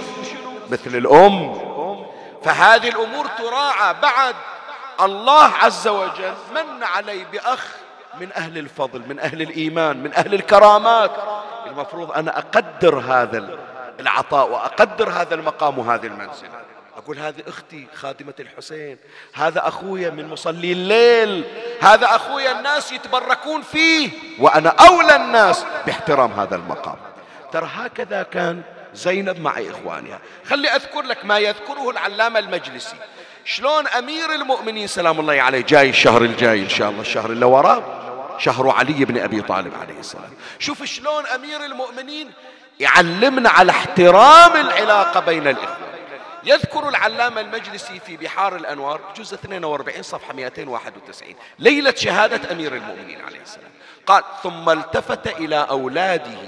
مثل الأم. فهذه الأمور تراعى بعد الله عز وجل من علي بأخ من أهل الفضل من أهل الإيمان من أهل الكرامات. المفروض أنا أقدر هذا العطاء وأقدر هذا المقام وهذه المنزلة. أقول هذه أختي خادمة الحسين هذا أخويا من مصلي الليل هذا أخويا الناس يتبركون فيه وأنا أولى الناس باحترام هذا المقام. ترى هكذا كان زينب مع إخوانها. خلي أذكر لك ما يذكره العلامة المجلسي. شلون أمير المؤمنين سلام الله عليه جاي الشهر الجاي إن شاء الله الشهر اللي وراه شهر علي بن أبي طالب عليه السلام. شوف شلون أمير المؤمنين يعلمنا على احترام العلاقة بين الإخوة يذكر العلامة المجلسي في بحار الأنوار جزء 42 صفحة 291 ليلة شهادة أمير المؤمنين عليه السلام. قال ثم التفت إلى أولاده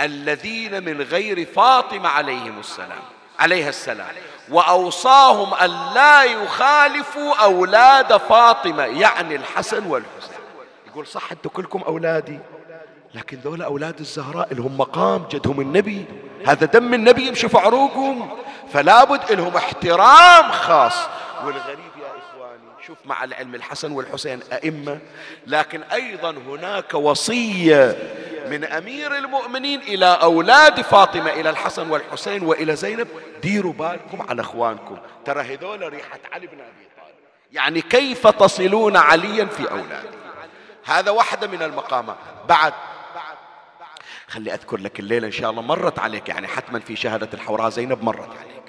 الذين من غير فاطمة عليهم السلام عليها السلام وأوصاهم أن لا يخالفوا أولاد فاطمة يعني الحسن والحسين. يقول صح أنتم كلكم أولادي لكن ذول أولاد الزهراء لهم مقام جدهم النبي هذا دم النبي يمشي في عروقهم فلا بد لهم احترام خاص. والغريب يا إخواني شوف مع العلم الحسن والحسين أئمة لكن أيضا هناك وصية من أمير المؤمنين إلى أولاد فاطمة إلى الحسن والحسين وإلى زينب. ديروا بالكم على أخوانكم. ترى هذول ريحة علي بن أبي طالب. يعني كيف تصلون عليا في أولاده هذا واحدة من المقامات. بعد خلي أذكر لك الليلة إن شاء الله مرت عليك يعني حتما في شهادة الحوراء زينب مرت عليك.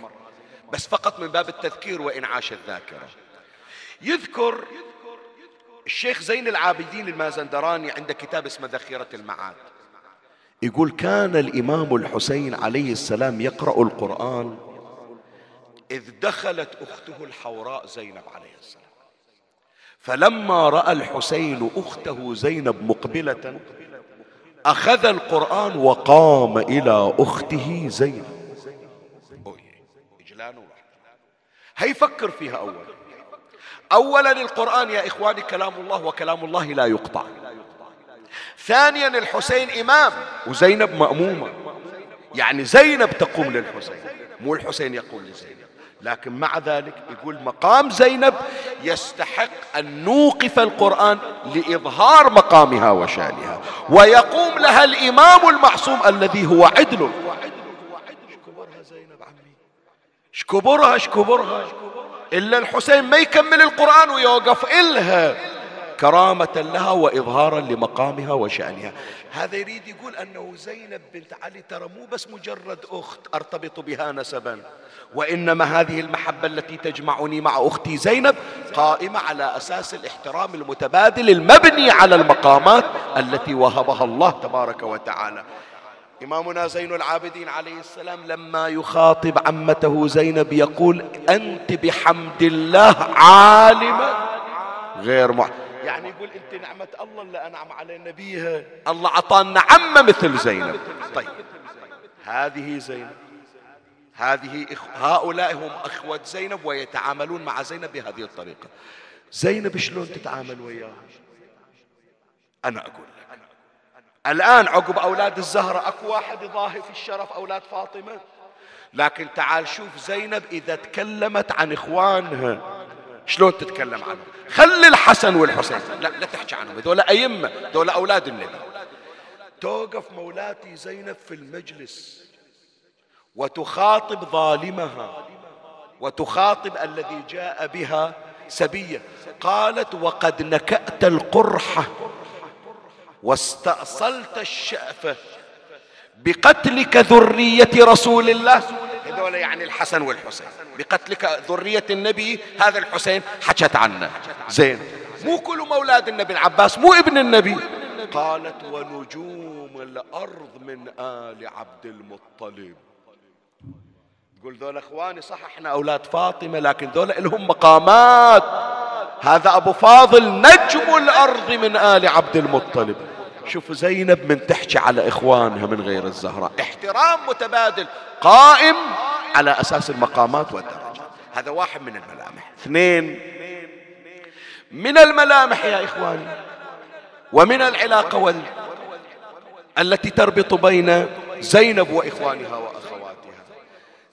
بس فقط من باب التذكير وإنعاش الذاكرة. يذكر الشيخ زين العابدين المازندراني عنده كتاب اسمه ذخيرة المعاد. يقول كان الإمام الحسين عليه السلام يقرأ القرآن إذ دخلت أخته الحوراء زينب عليه السلام. فلما رأى الحسين أخته زينب مقبلة أخذ القرآن وقام إلى أخته زينب. إجلال هي فكر فيها أولا. أولا القرآن يا إخواني كلام الله وكلام الله لا يقطع. ثانيا الحسين إمام وزينب مأمومة. يعني زينب تقوم للحسين مو الحسين يقول لزينب. لكن مع ذلك يقول مقام زينب يستحق أن نوقف القرآن لإظهار مقامها وشأنها. ويقوم لها الإمام المعصوم الذي هو عدل اشكبرها زينب عمي اشكبرها اشكبرها. إلا الحسين ما يكمل القرآن ويوقف إلها. كرامة لها وإظهارا لمقامها وشأنها. هذا يريد يقول أنه زينب بنت علي ترى مو بس مجرد أخت أرتبط بها نسبا. وإنما هذه المحبة التي تجمعني مع أختي زينب قائمة على أساس الاحترام المتبادل المبني على المقامات التي وهبها الله تبارك وتعالى. إمامنا زين العابدين عليه السلام لما يخاطب عمته زينب يقول أنت بحمد الله عالمة غير مع... يعني يقول أنت نعمة الله اللي أنعم على نبيها؟ الله أعطانا عمة مثل زينب. طيب. هذه زينب. هذه إخ... هؤلاء هم أخوة زينب ويتعاملون مع زينب بهذه الطريقة. زينب شلون تتعامل وياها؟ أنا أقول الآن عقب أولاد الزهرة أكو واحد يضاهي في الشرف أولاد فاطمة. لكن تعال شوف زينب إذا تكلمت عن إخوانها. شلون تتكلم عنهم؟ خلي الحسن والحسين. لا لا تحكي عنهم هذول أئمة هذول أولاد النبي. توقف مولاتي زينب في المجلس وتخاطب ظالمها وتخاطب الذي جاء بها سبية. قالت وقد نكأت القرحة واستأصلت الشأفة بقتلك ذرية رسول الله. هذول يعني الحسن والحسين. بقتلك ذرية النبي هذا الحسين حكت عنه. زين. مو كل أولاد النبي العباس مو ابن النبي. قالت ونجوم الأرض من آل عبد المطلب. تقول ذول إخواني صح إحنا أولاد فاطمة لكن ذول لهم مقامات. هذا أبو فاضل نجم الأرض من آل عبد المطلب. شوف زينب من تحكي على إخوانها من غير الزهراء. احترام متبادل قائم على أساس المقامات والدرجات. هذا واحد من الملامح. اثنين من الملامح يا إخواني ومن العلاقة وال... التي تربط بين زينب وإخوانها واخوانها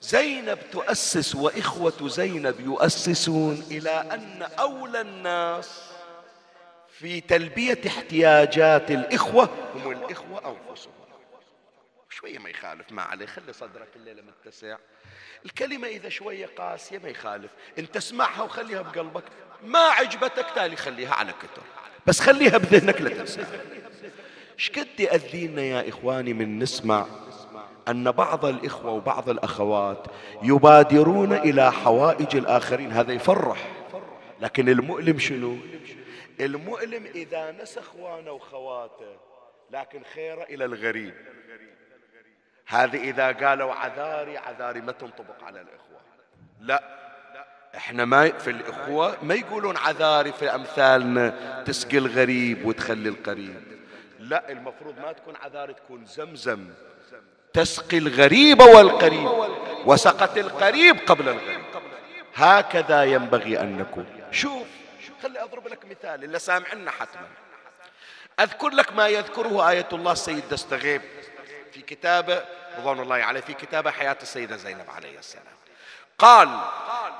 زينب تؤسس وإخوة زينب يؤسسون إلى أن أولى الناس في تلبية احتياجات الإخوة هم الإخوة أنفسهم. شوية ما يخالف ما عليه خلي صدرك الليلة متسع. الكلمة إذا شوية قاسية ما يخالف. انت اسمعها وخليها بقلبك. ما عجبتك تالي خليها على كتر. بس خليها بذهنك لا تنساها شقد يأذينا يا إخواني من نسمع أن بعض الإخوة وبعض الأخوات يبادرون إلى حوائج الآخرين. هذا يفرح. لكن المؤلم شنو؟ المؤلم إذا نسى أخوانه وخواته لكن خيره إلى الغريب. هذه إذا قالوا عذاري عذاري ما تنطبق على الإخوة. لا. إحنا ما في الإخوة ما يقولون عذاري في أمثالنا تسقي الغريب وتخلي القريب. لا المفروض ما تكون عذاري تكون زمزم. تسقي الغريب والقريب. وسقت القريب قبل الغريب. هكذا ينبغي أن نكون. شوف خلي أضرب لك مثال اللي سامعنا حتما. أذكر لك ما يذكره آية الله السيد دستغيب في كتابه رضوان الله عليه في كتابه حياة السيدة زينب عليه السلام. قال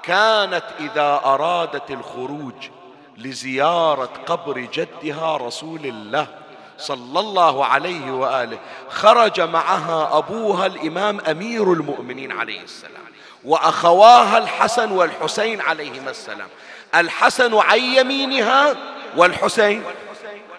كانت إذا أرادت الخروج لزيارة قبر جدها رسول الله صلى الله عليه وآله. خرج معها أبوها الإمام أمير المؤمنين عليه السلام وأخواها الحسن والحسين عليهما السلام. الحسن عن يمينها والحسين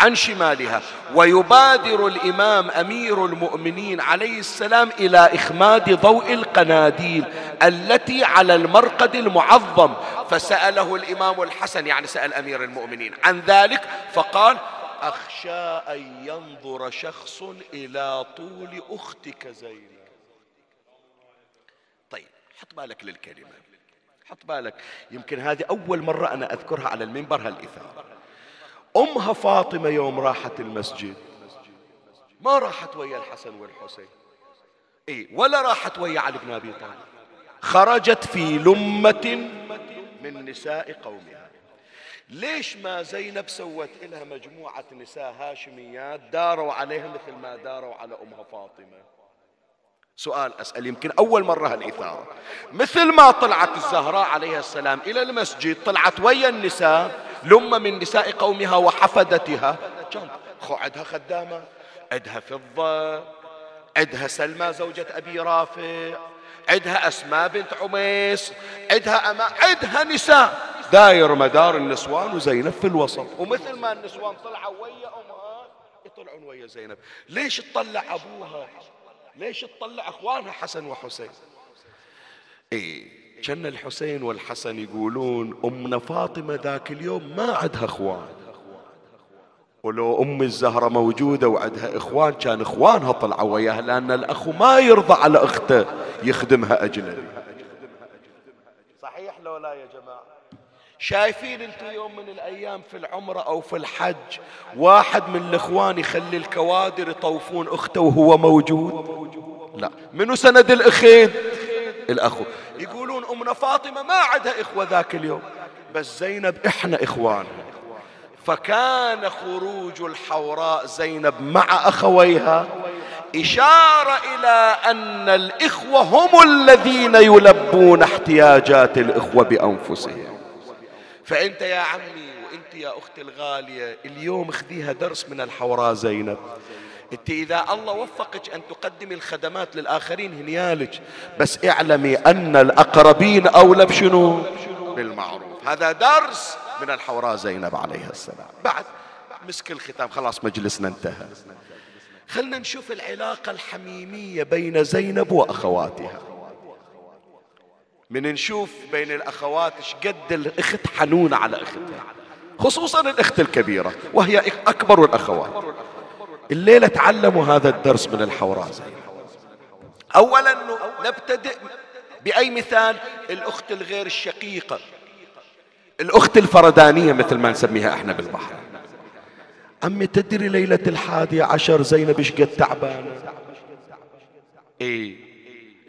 عن شمالها. ويبادر الإمام أمير المؤمنين عليه السلام إلى إخماد ضوء القناديل التي على المرقد المعظم. فسأله الإمام الحسن يعني سأل أمير المؤمنين عن ذلك فقال أخشى أن ينظر شخص إلى طول أختك زينب. طيب حط بالك للكلمة. حط بالك. يمكن هذه أول مرة أنا أذكرها على المنبر هالإثارة. أمها فاطمة يوم راحت المسجد. ما راحت ويا الحسن والحسين. إيه ولا راحت ويا علي بن أبي طالب. خرجت في لمة من نساء قومها. ليش ما زينب سوت لها مجموعة نساء هاشميات داروا عليها مثل ما داروا على أمها فاطمة؟ سؤال أسأل. يمكن أول مرة هالإثارة. مثل ما طلعت الزهراء عليها السلام إلى المسجد طلعت ويا النساء لم من نساء قومها وحفدتها. عندها خدامة عندها فضة عندها سلمى زوجة أبي رافع عندها أسماء بنت عميس عندها أما عندها نساء. داير مدار النسوان وزينب في الوسط. ومثل ما النسوان طلعوا ويا أمها يطلعون ويا زينب. ليش تطلع أبوها؟ ليش تطلع أخوانها حسن وحسين؟ إيه كان الحسين والحسن يقولون أمنا فاطمة ذاك اليوم ما عندها إخوان. ولو أم الزهرة موجودة وعندها إخوان كان إخوانها طلعوا وياها لأن الأخو ما يرضى على أخته يخدمها أجنبي. صحيح لو لا يا جماعة؟ شايفين أنتم يوم من الأيام في العمرة أو في الحج واحد من الاخوان يخلي الكوادر يطوفون اخته وهو موجود؟ لا. منو سند الاخين؟ الاخو. يقولون أمنا فاطمة ما عندها إخوة ذاك اليوم. بس زينب إحنا إخوانها. فكان خروج الحوراء زينب مع أخويها إشارة إلى أن الإخوة هم الذين يلبون احتياجات الإخوة بأنفسهم. فأنت يا عمي وأنت يا أختي الغالية اليوم اخذيها درس من الحوراء زينب. أنت إذا الله وفقك أن تقدمي الخدمات للآخرين هنيالك بس اعلمي أن الأقربين أولى بشنو؟ بالمعروف. هذا درس من الحوراء زينب عليها السلام. بعد مسك الختام خلاص مجلسنا انتهى. خلنا نشوف العلاقة الحميمية بين زينب وأخواتها. من نشوف بين الأخوات قد الأخت حنونة على أختها. خصوصا الأخت الكبيرة وهي أكبر الأخوات. الليلة تعلموا هذا الدرس من الحوراء أولا نبتدئ بأي مثال؟ الأخت الغير الشقيقة. الأخت الفردانية مثل ما نسميها إحنا بالبحر. عمي تدري ليلة الحادي عشر زينب إيش قد تعبانة؟ إيه.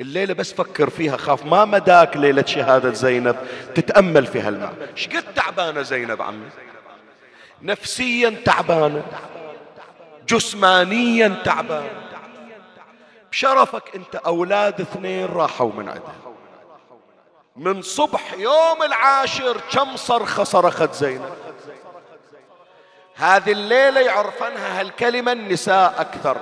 الليلة بس فكر فيها خاف ما مداك ليلة شهادة زينب تتأمل في هالمعنى إيش قد تعبانة زينب عمي؟ نفسيا تعبانة جسمانيا تعبان بشرفك انت أولاد اثنين راحوا من عندها من صبح يوم العاشر كم صرخة صرخت زينب. هذه الليلة يعرفنها هالكلمة النساء أكثر.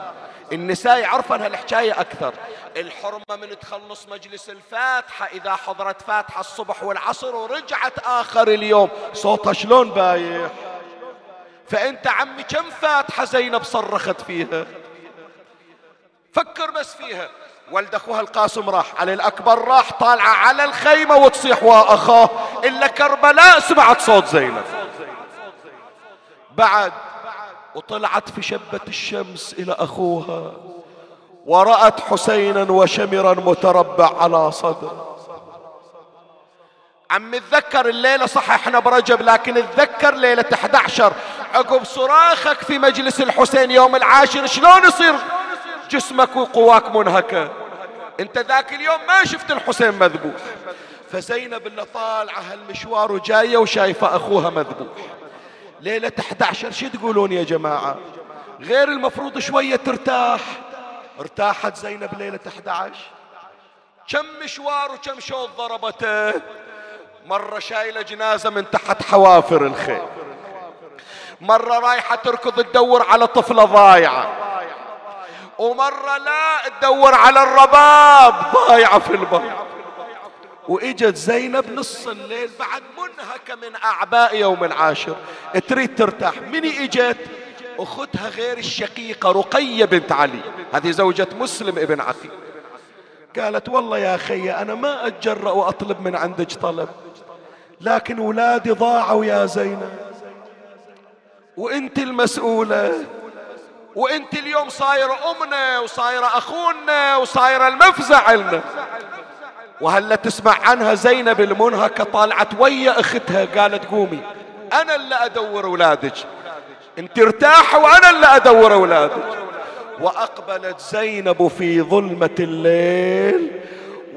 النساء يعرفن هالحكاية أكثر. الحرمة من تخلص مجلس الفاتحة إذا حضرت فاتحة الصبح والعصر ورجعت آخر اليوم. صوتها شلون بايح فأنت عمي كم فاتحة زينب صرخت فيها؟ فكر بس فيها. ولد أخوها القاسم راح علي الأكبر راح طالعة على الخيمة وتصيح وأخاه. إلا كربلاء سمعت صوت زينب. بعد وطلعت في شبة الشمس إلى أخوها. ورأت حسينا وشمرا متربع على صدره عم تذكر الليلة صح إحنا برجب لكن تذكر ليلة 11 عقب صراخك في مجلس الحسين يوم العاشر شلون يصير؟ جسمك وقواك منهكة. أنت ذاك اليوم ما شفت الحسين مذبوح. فزينب اللي طالعة هالمشوار وجاية وشايفة أخوها مذبوح. ليلة 11 شو تقولون يا جماعة؟ غير المفروض شوية ترتاح. ارتاحت زينب ليلة 11 كم مشوار وكم شوط ضربته. مرة شايلة جنازة من تحت حوافر الخيل. مرة رايحة تركض تدور على طفلة ضايعة. ومرة لا تدور على الرباب ضايعة في البر. وإجت زينب نص الليل بعد منهكة من أعباء يوم العاشر. تريد ترتاح. من إجت؟ اختها غير الشقيقة رقية بنت علي. هذه زوجة مسلم ابن عقيل قالت والله يا خي أنا ما أتجرأ وأطلب من عندك طلب. لكن ولادي ضاعوا يا زينب. وإنت المسؤولة. وإنت اليوم صايرة أمنا وصايرة أخونا وصايرة المفزع لنا وهلا تسمع عنها زينب المنهكة طالعت ويا أختها؟ قالت قومي أنا اللي أدور اولادك انت ارتاح وأنا اللي ادور اولادك وأقبلت زينب في ظلمة الليل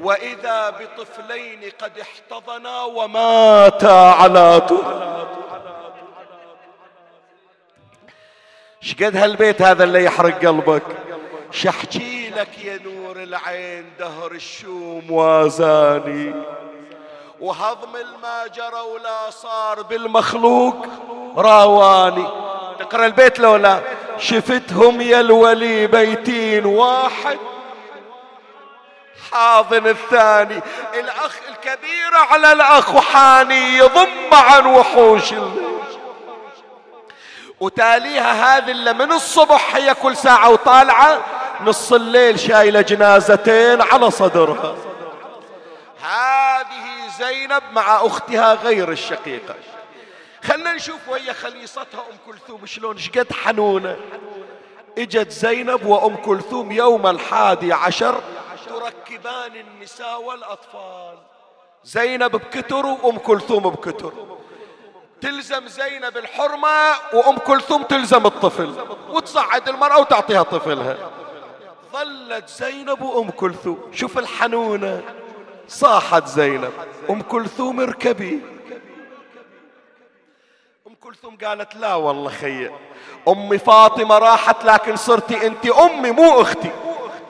وإذا بطفلين قد احتضنا وماتا على شقد هالبيت هذا اللي يحرق قلبك. شحكي لك يا نور العين دهر الشوم وازاني. وهضم الما جرى ولا صار بالمخلوق راواني. تقرأ البيت لو لا؟ شفتهم يا الولي بيتين واحد. حاضن الثاني الأخ الكبير على الأخ وحاني يضم عن وحوش الليل وتاليها هذه اللي من الصبح هي كل ساعة وطالعة نص الليل شايلة جنازتين على صدرها. هذه زينب مع أختها غير الشقيقة. خلنا نشوف ويا خليصتها أم كلثوم شلون؟ شقد حنونة؟ إجت زينب وأم كلثوم يوم الحادي عشر تركبان النساء والأطفال. زينب بكتر وأم كلثوم بكتر. تلزم زينب الحرمة وأم كلثوم تلزم الطفل. وتصعد المرأة وتعطيها طفلها. ظلت زينب وأم كلثوم. شوف الحنونة. صاحت زينب. أم كلثوم اركبي. كلثوم قالت لا والله خيّ أمي فاطمة راحت لكن صرتي أنت أمي مو أختي.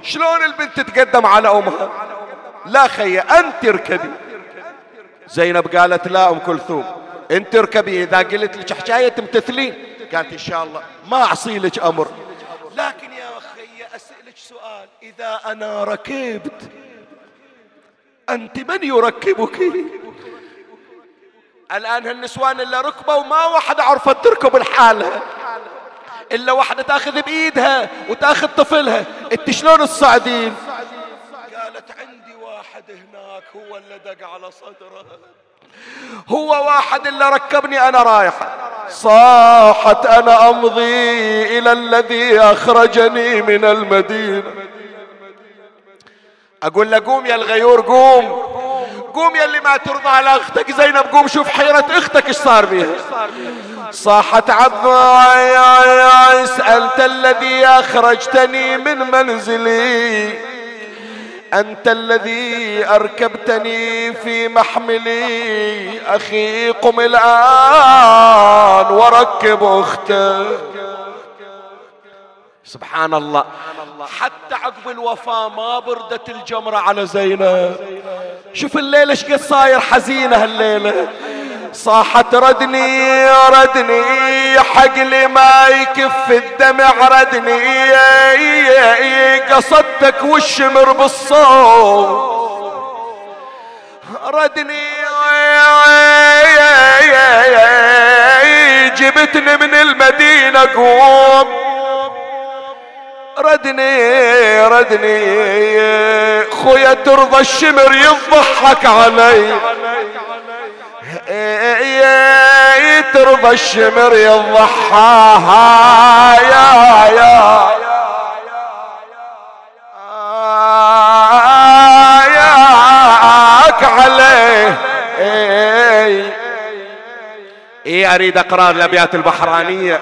شلون البنت تتقدم على أمها؟ لا خيّ أنت اركبي زينب قالت لا أم كلثوم. أنت اركبي إذا قلت لك حكاية تمتثلين. قالت إن شاء الله. ما أعصي لك أمر. لكن يا أخي اسالك سؤال. إذا أنا ركبت أنت من يركبك؟ الآن هالنسوان اللي ركبوا وما واحدة عرفت تركب لحالها. إلا واحدة تأخذ بإيدها وتأخذ طفلها. إنت شلون تصعدين قالت عندي واحد هناك هو اللي دق على صدره. هو واحد اللي ركبني أنا رايحة صاحت أنا أمضي إلى الذي أخرجني من المدينة. أقول له قوم يا الغيور قوم. قوم يا اللي ما ترضى على أختك. زينب قوم شوف حيرة أختك إيش صار بها صاحت يا سألت الذي أخرجتني من منزلي. أنت الذي أركبتني في محملي. أخي قم الآن وركب أختك. سبحان الله. حتى عقب الوفاة ما بردت الجمرة على زينب شوف الليلة إيش قد صاير حزينة هالليلة. صاحت ردني ردني حقلي ما يكف الدمع ردني. قصدتك والشمر بالصوت؟ ردني جبتني من المدينة قوم. ردني ردني. خويا ترضى الشمر يضحك علي. ترضى الشمر يضحاها. يا يا ياك علي. اي أريد أقرار الأبيات البحرانية.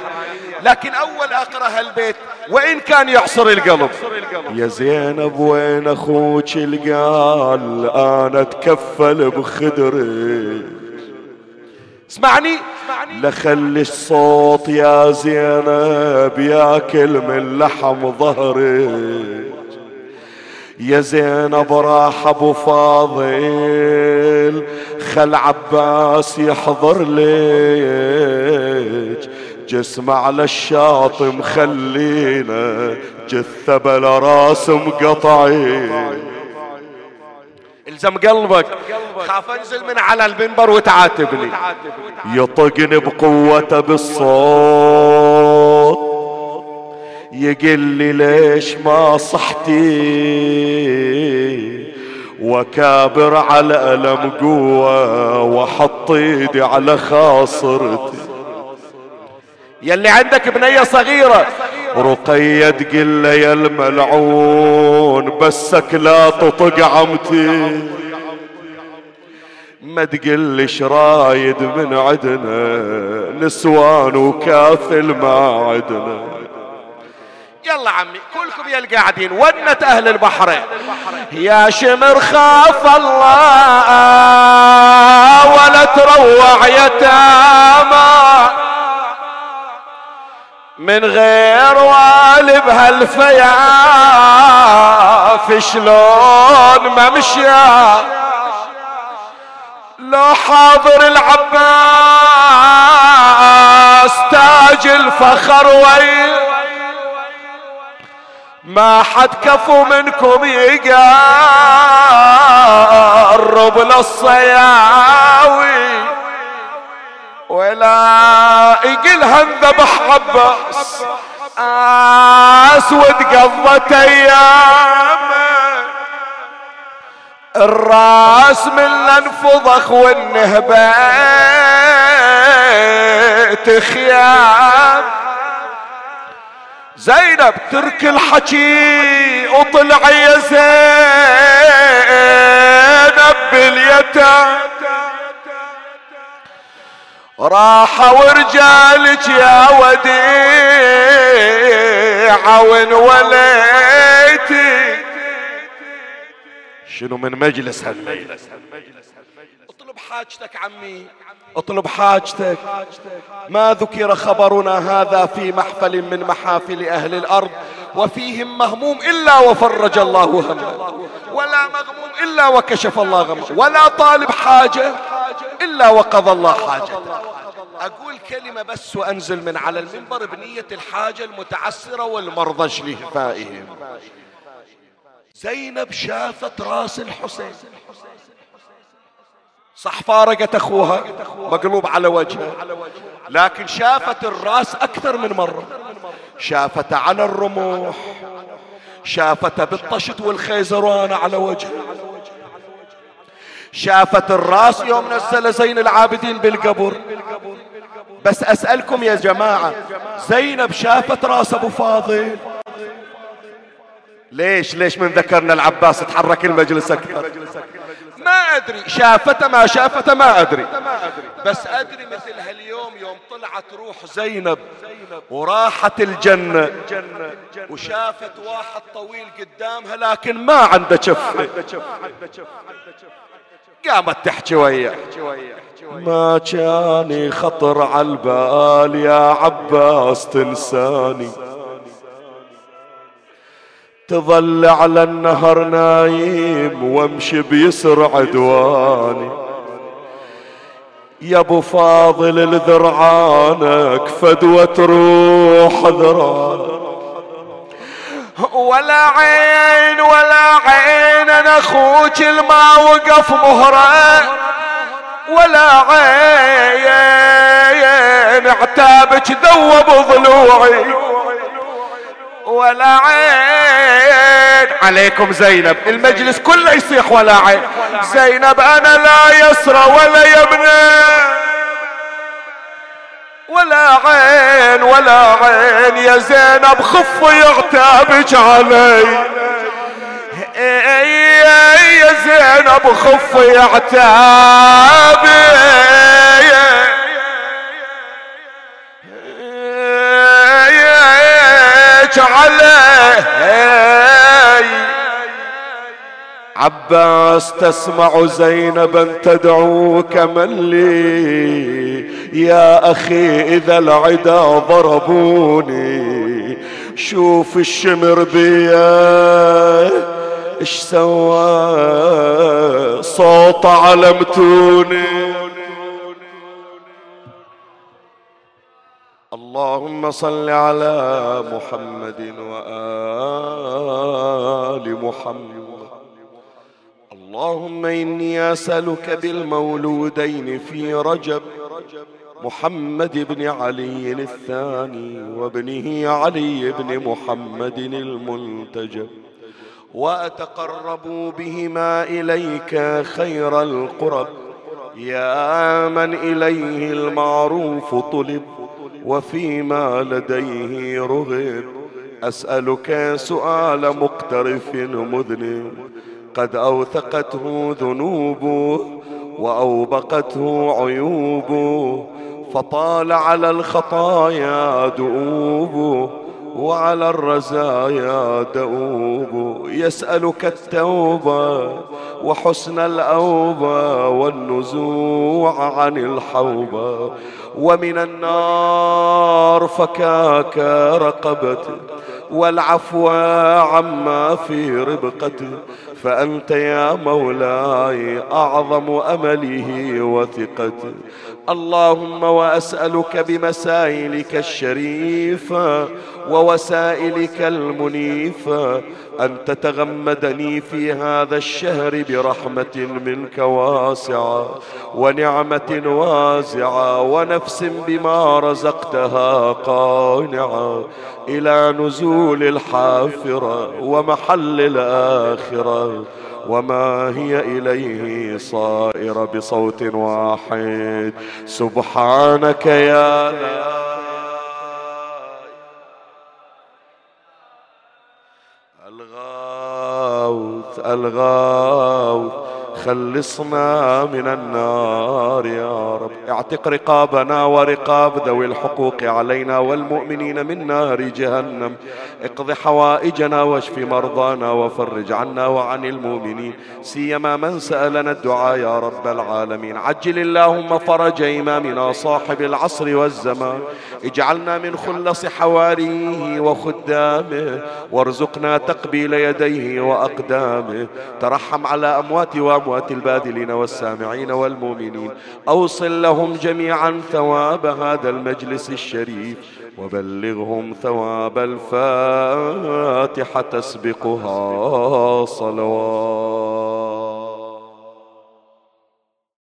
لكن أول اقرا هالبيت وإن كان يعصر القلب. يا زينب وين أخوك القال؟ أنا أتكفل بخدري. اسمعني. لخلي الصوت يا زينب ياكل من لحم ظهري. يا زينب راح أبو فاضل خل عباس يحضر ليك. جسم على الشاطئ مخلينا جثة بلا راس مقطعي الزم قلبك. خاف انزل من على المنبر وتعاتبني. يطقني بقوته بالصوت. يقل لي ليش ما صحتي. وكابر على ألم قوة وحط إيدي على خاصرتي. يلي عندك بنية صغيرة. رقية تقل يا الملعون بسك لا تطق عمتي. ما تقلش رايد من عدنا نسوان وكافل ما عدنا يلا عمي كلكم يا القاعدين ونت أهل البحرين يا شمر خاف الله ولا تروع يتامى من غير والب هالفياف شلون ما مشى لو حاضر العباس تاج الفخر وين ما حد كفو منكم يقرب للصياوي. ولا يقلها انذبح عباس أسود قضت أيام الرأس من الانفضخ والنهبات خيام زينب ترك الحكي وطلع يا زينب باليتام. راح ورجالك يا وديع وين وليتي. شنو من مجلس هالليلة؟ حاجتك عمي. اطلب حاجتك. ما ذكر خبرنا هذا في محفل من محافل أهل الأرض وفيهم مهموم إلا وفرج الله همه. ولا مغموم إلا وكشف الله غمه. ولا طالب حاجة إلا وقضى الله حاجته. أقول كلمة بس وأنزل من على المنبر بنية الحاجة المتعسرة والمرضى لهفائهم زينب شافت راس الحسين. صح فارقت أخوها. مقلوب على وجهه. لكن شافت الرأس أكثر من مرة. شافت على الرموح. شافت بالطشت والخيزران على وجهه. شافت الرأس يوم نزل زين العابدين بالقبر بس أسألكم يا جماعة زينب شافت رأس أبو فاضل؟ ليش؟ ليش من ذكرنا العباس تحرك المجلس أكثر؟ ما أدري شافته ما شافته ما أدري. بس أدري مثل هاليوم يوم طلعت روح زينب وراحت الجنة وشافت واحد طويل قدامها لكن ما عنده شفة. قامت تحكي وياه. ما كان خطر على البال يا عباس تنساني. تظل على النهر نايم وامشي بيسر عدواني. يا أبو فاضل الذرعانك فدوة روح ذران ولا عين ولا عين أنا أخوك الما وقف مهره ولا عين عتابك ذوب ضلوعي. ولا عين. عليكم زينب. المجلس كله يصيح ولا عين. زينب أنا لا يسرى ولا يمنى ولا عين ولا عين. يا زينب خف يغتابك علي يا زينب خف يعتابي علي عباس تسمع زينبا تدعو من لي. يا أخي إذا العدا ضربوني. شوف الشمر بيا. اش سوى؟ صوت علمتوني. اللهم صل على محمد وآل محمد. اللهم إني أسألك بالمولودين في رجب محمد بن علي الثاني وابنه علي بن محمد المنتجب. وأتقرب بهما إليك خير القرب يا من إليه المعروف طلب. وفيما لديه رغب. أسألك سؤال مقترف مذنب. قد أوثقته ذنوبه وأوبقته عيوبه فطال على الخطايا دؤوبه وعلى الرزايا دؤوب يسألك التوبة وحسن الأوبة والنزوع عن الحوبة. ومن النار فكاك رقبته والعفو عما في ربقته فأنت يا مولاي أعظم أمله وثقته اللهم وأسألك بمسائلك الشريفة ووسائلك المنيفة أن تتغمدني في هذا الشهر برحمة منك واسعة ونعمة واسعة ونفس بما رزقتها قانعة إلى نزول الحافرة ومحل الآخرة. وما هي إليه صائرة بصوت واحد. سبحانك يا لا الغاوث الغاوث خلصنا من النار يا رب. اعتق رقابنا ورقاب ذوي الحقوق علينا والمؤمنين من نار جهنم. اقض حوائجنا واشف مرضانا وفرج عنا وعن المؤمنين. سيما من سألنا الدعاء يا رب العالمين. عجل اللهم فرج إمامنا صاحب العصر والزمان. اجعلنا من خلص حواريه وخدامه. وارزقنا تقبيل يديه وأقدامه. ترحم على أموات وأموات أموات الباذلين والسامعين والمؤمنين. أوصل لهم جميعا ثواب هذا المجلس الشريف وبلغهم ثواب الفاتحة تسبقها صلوات.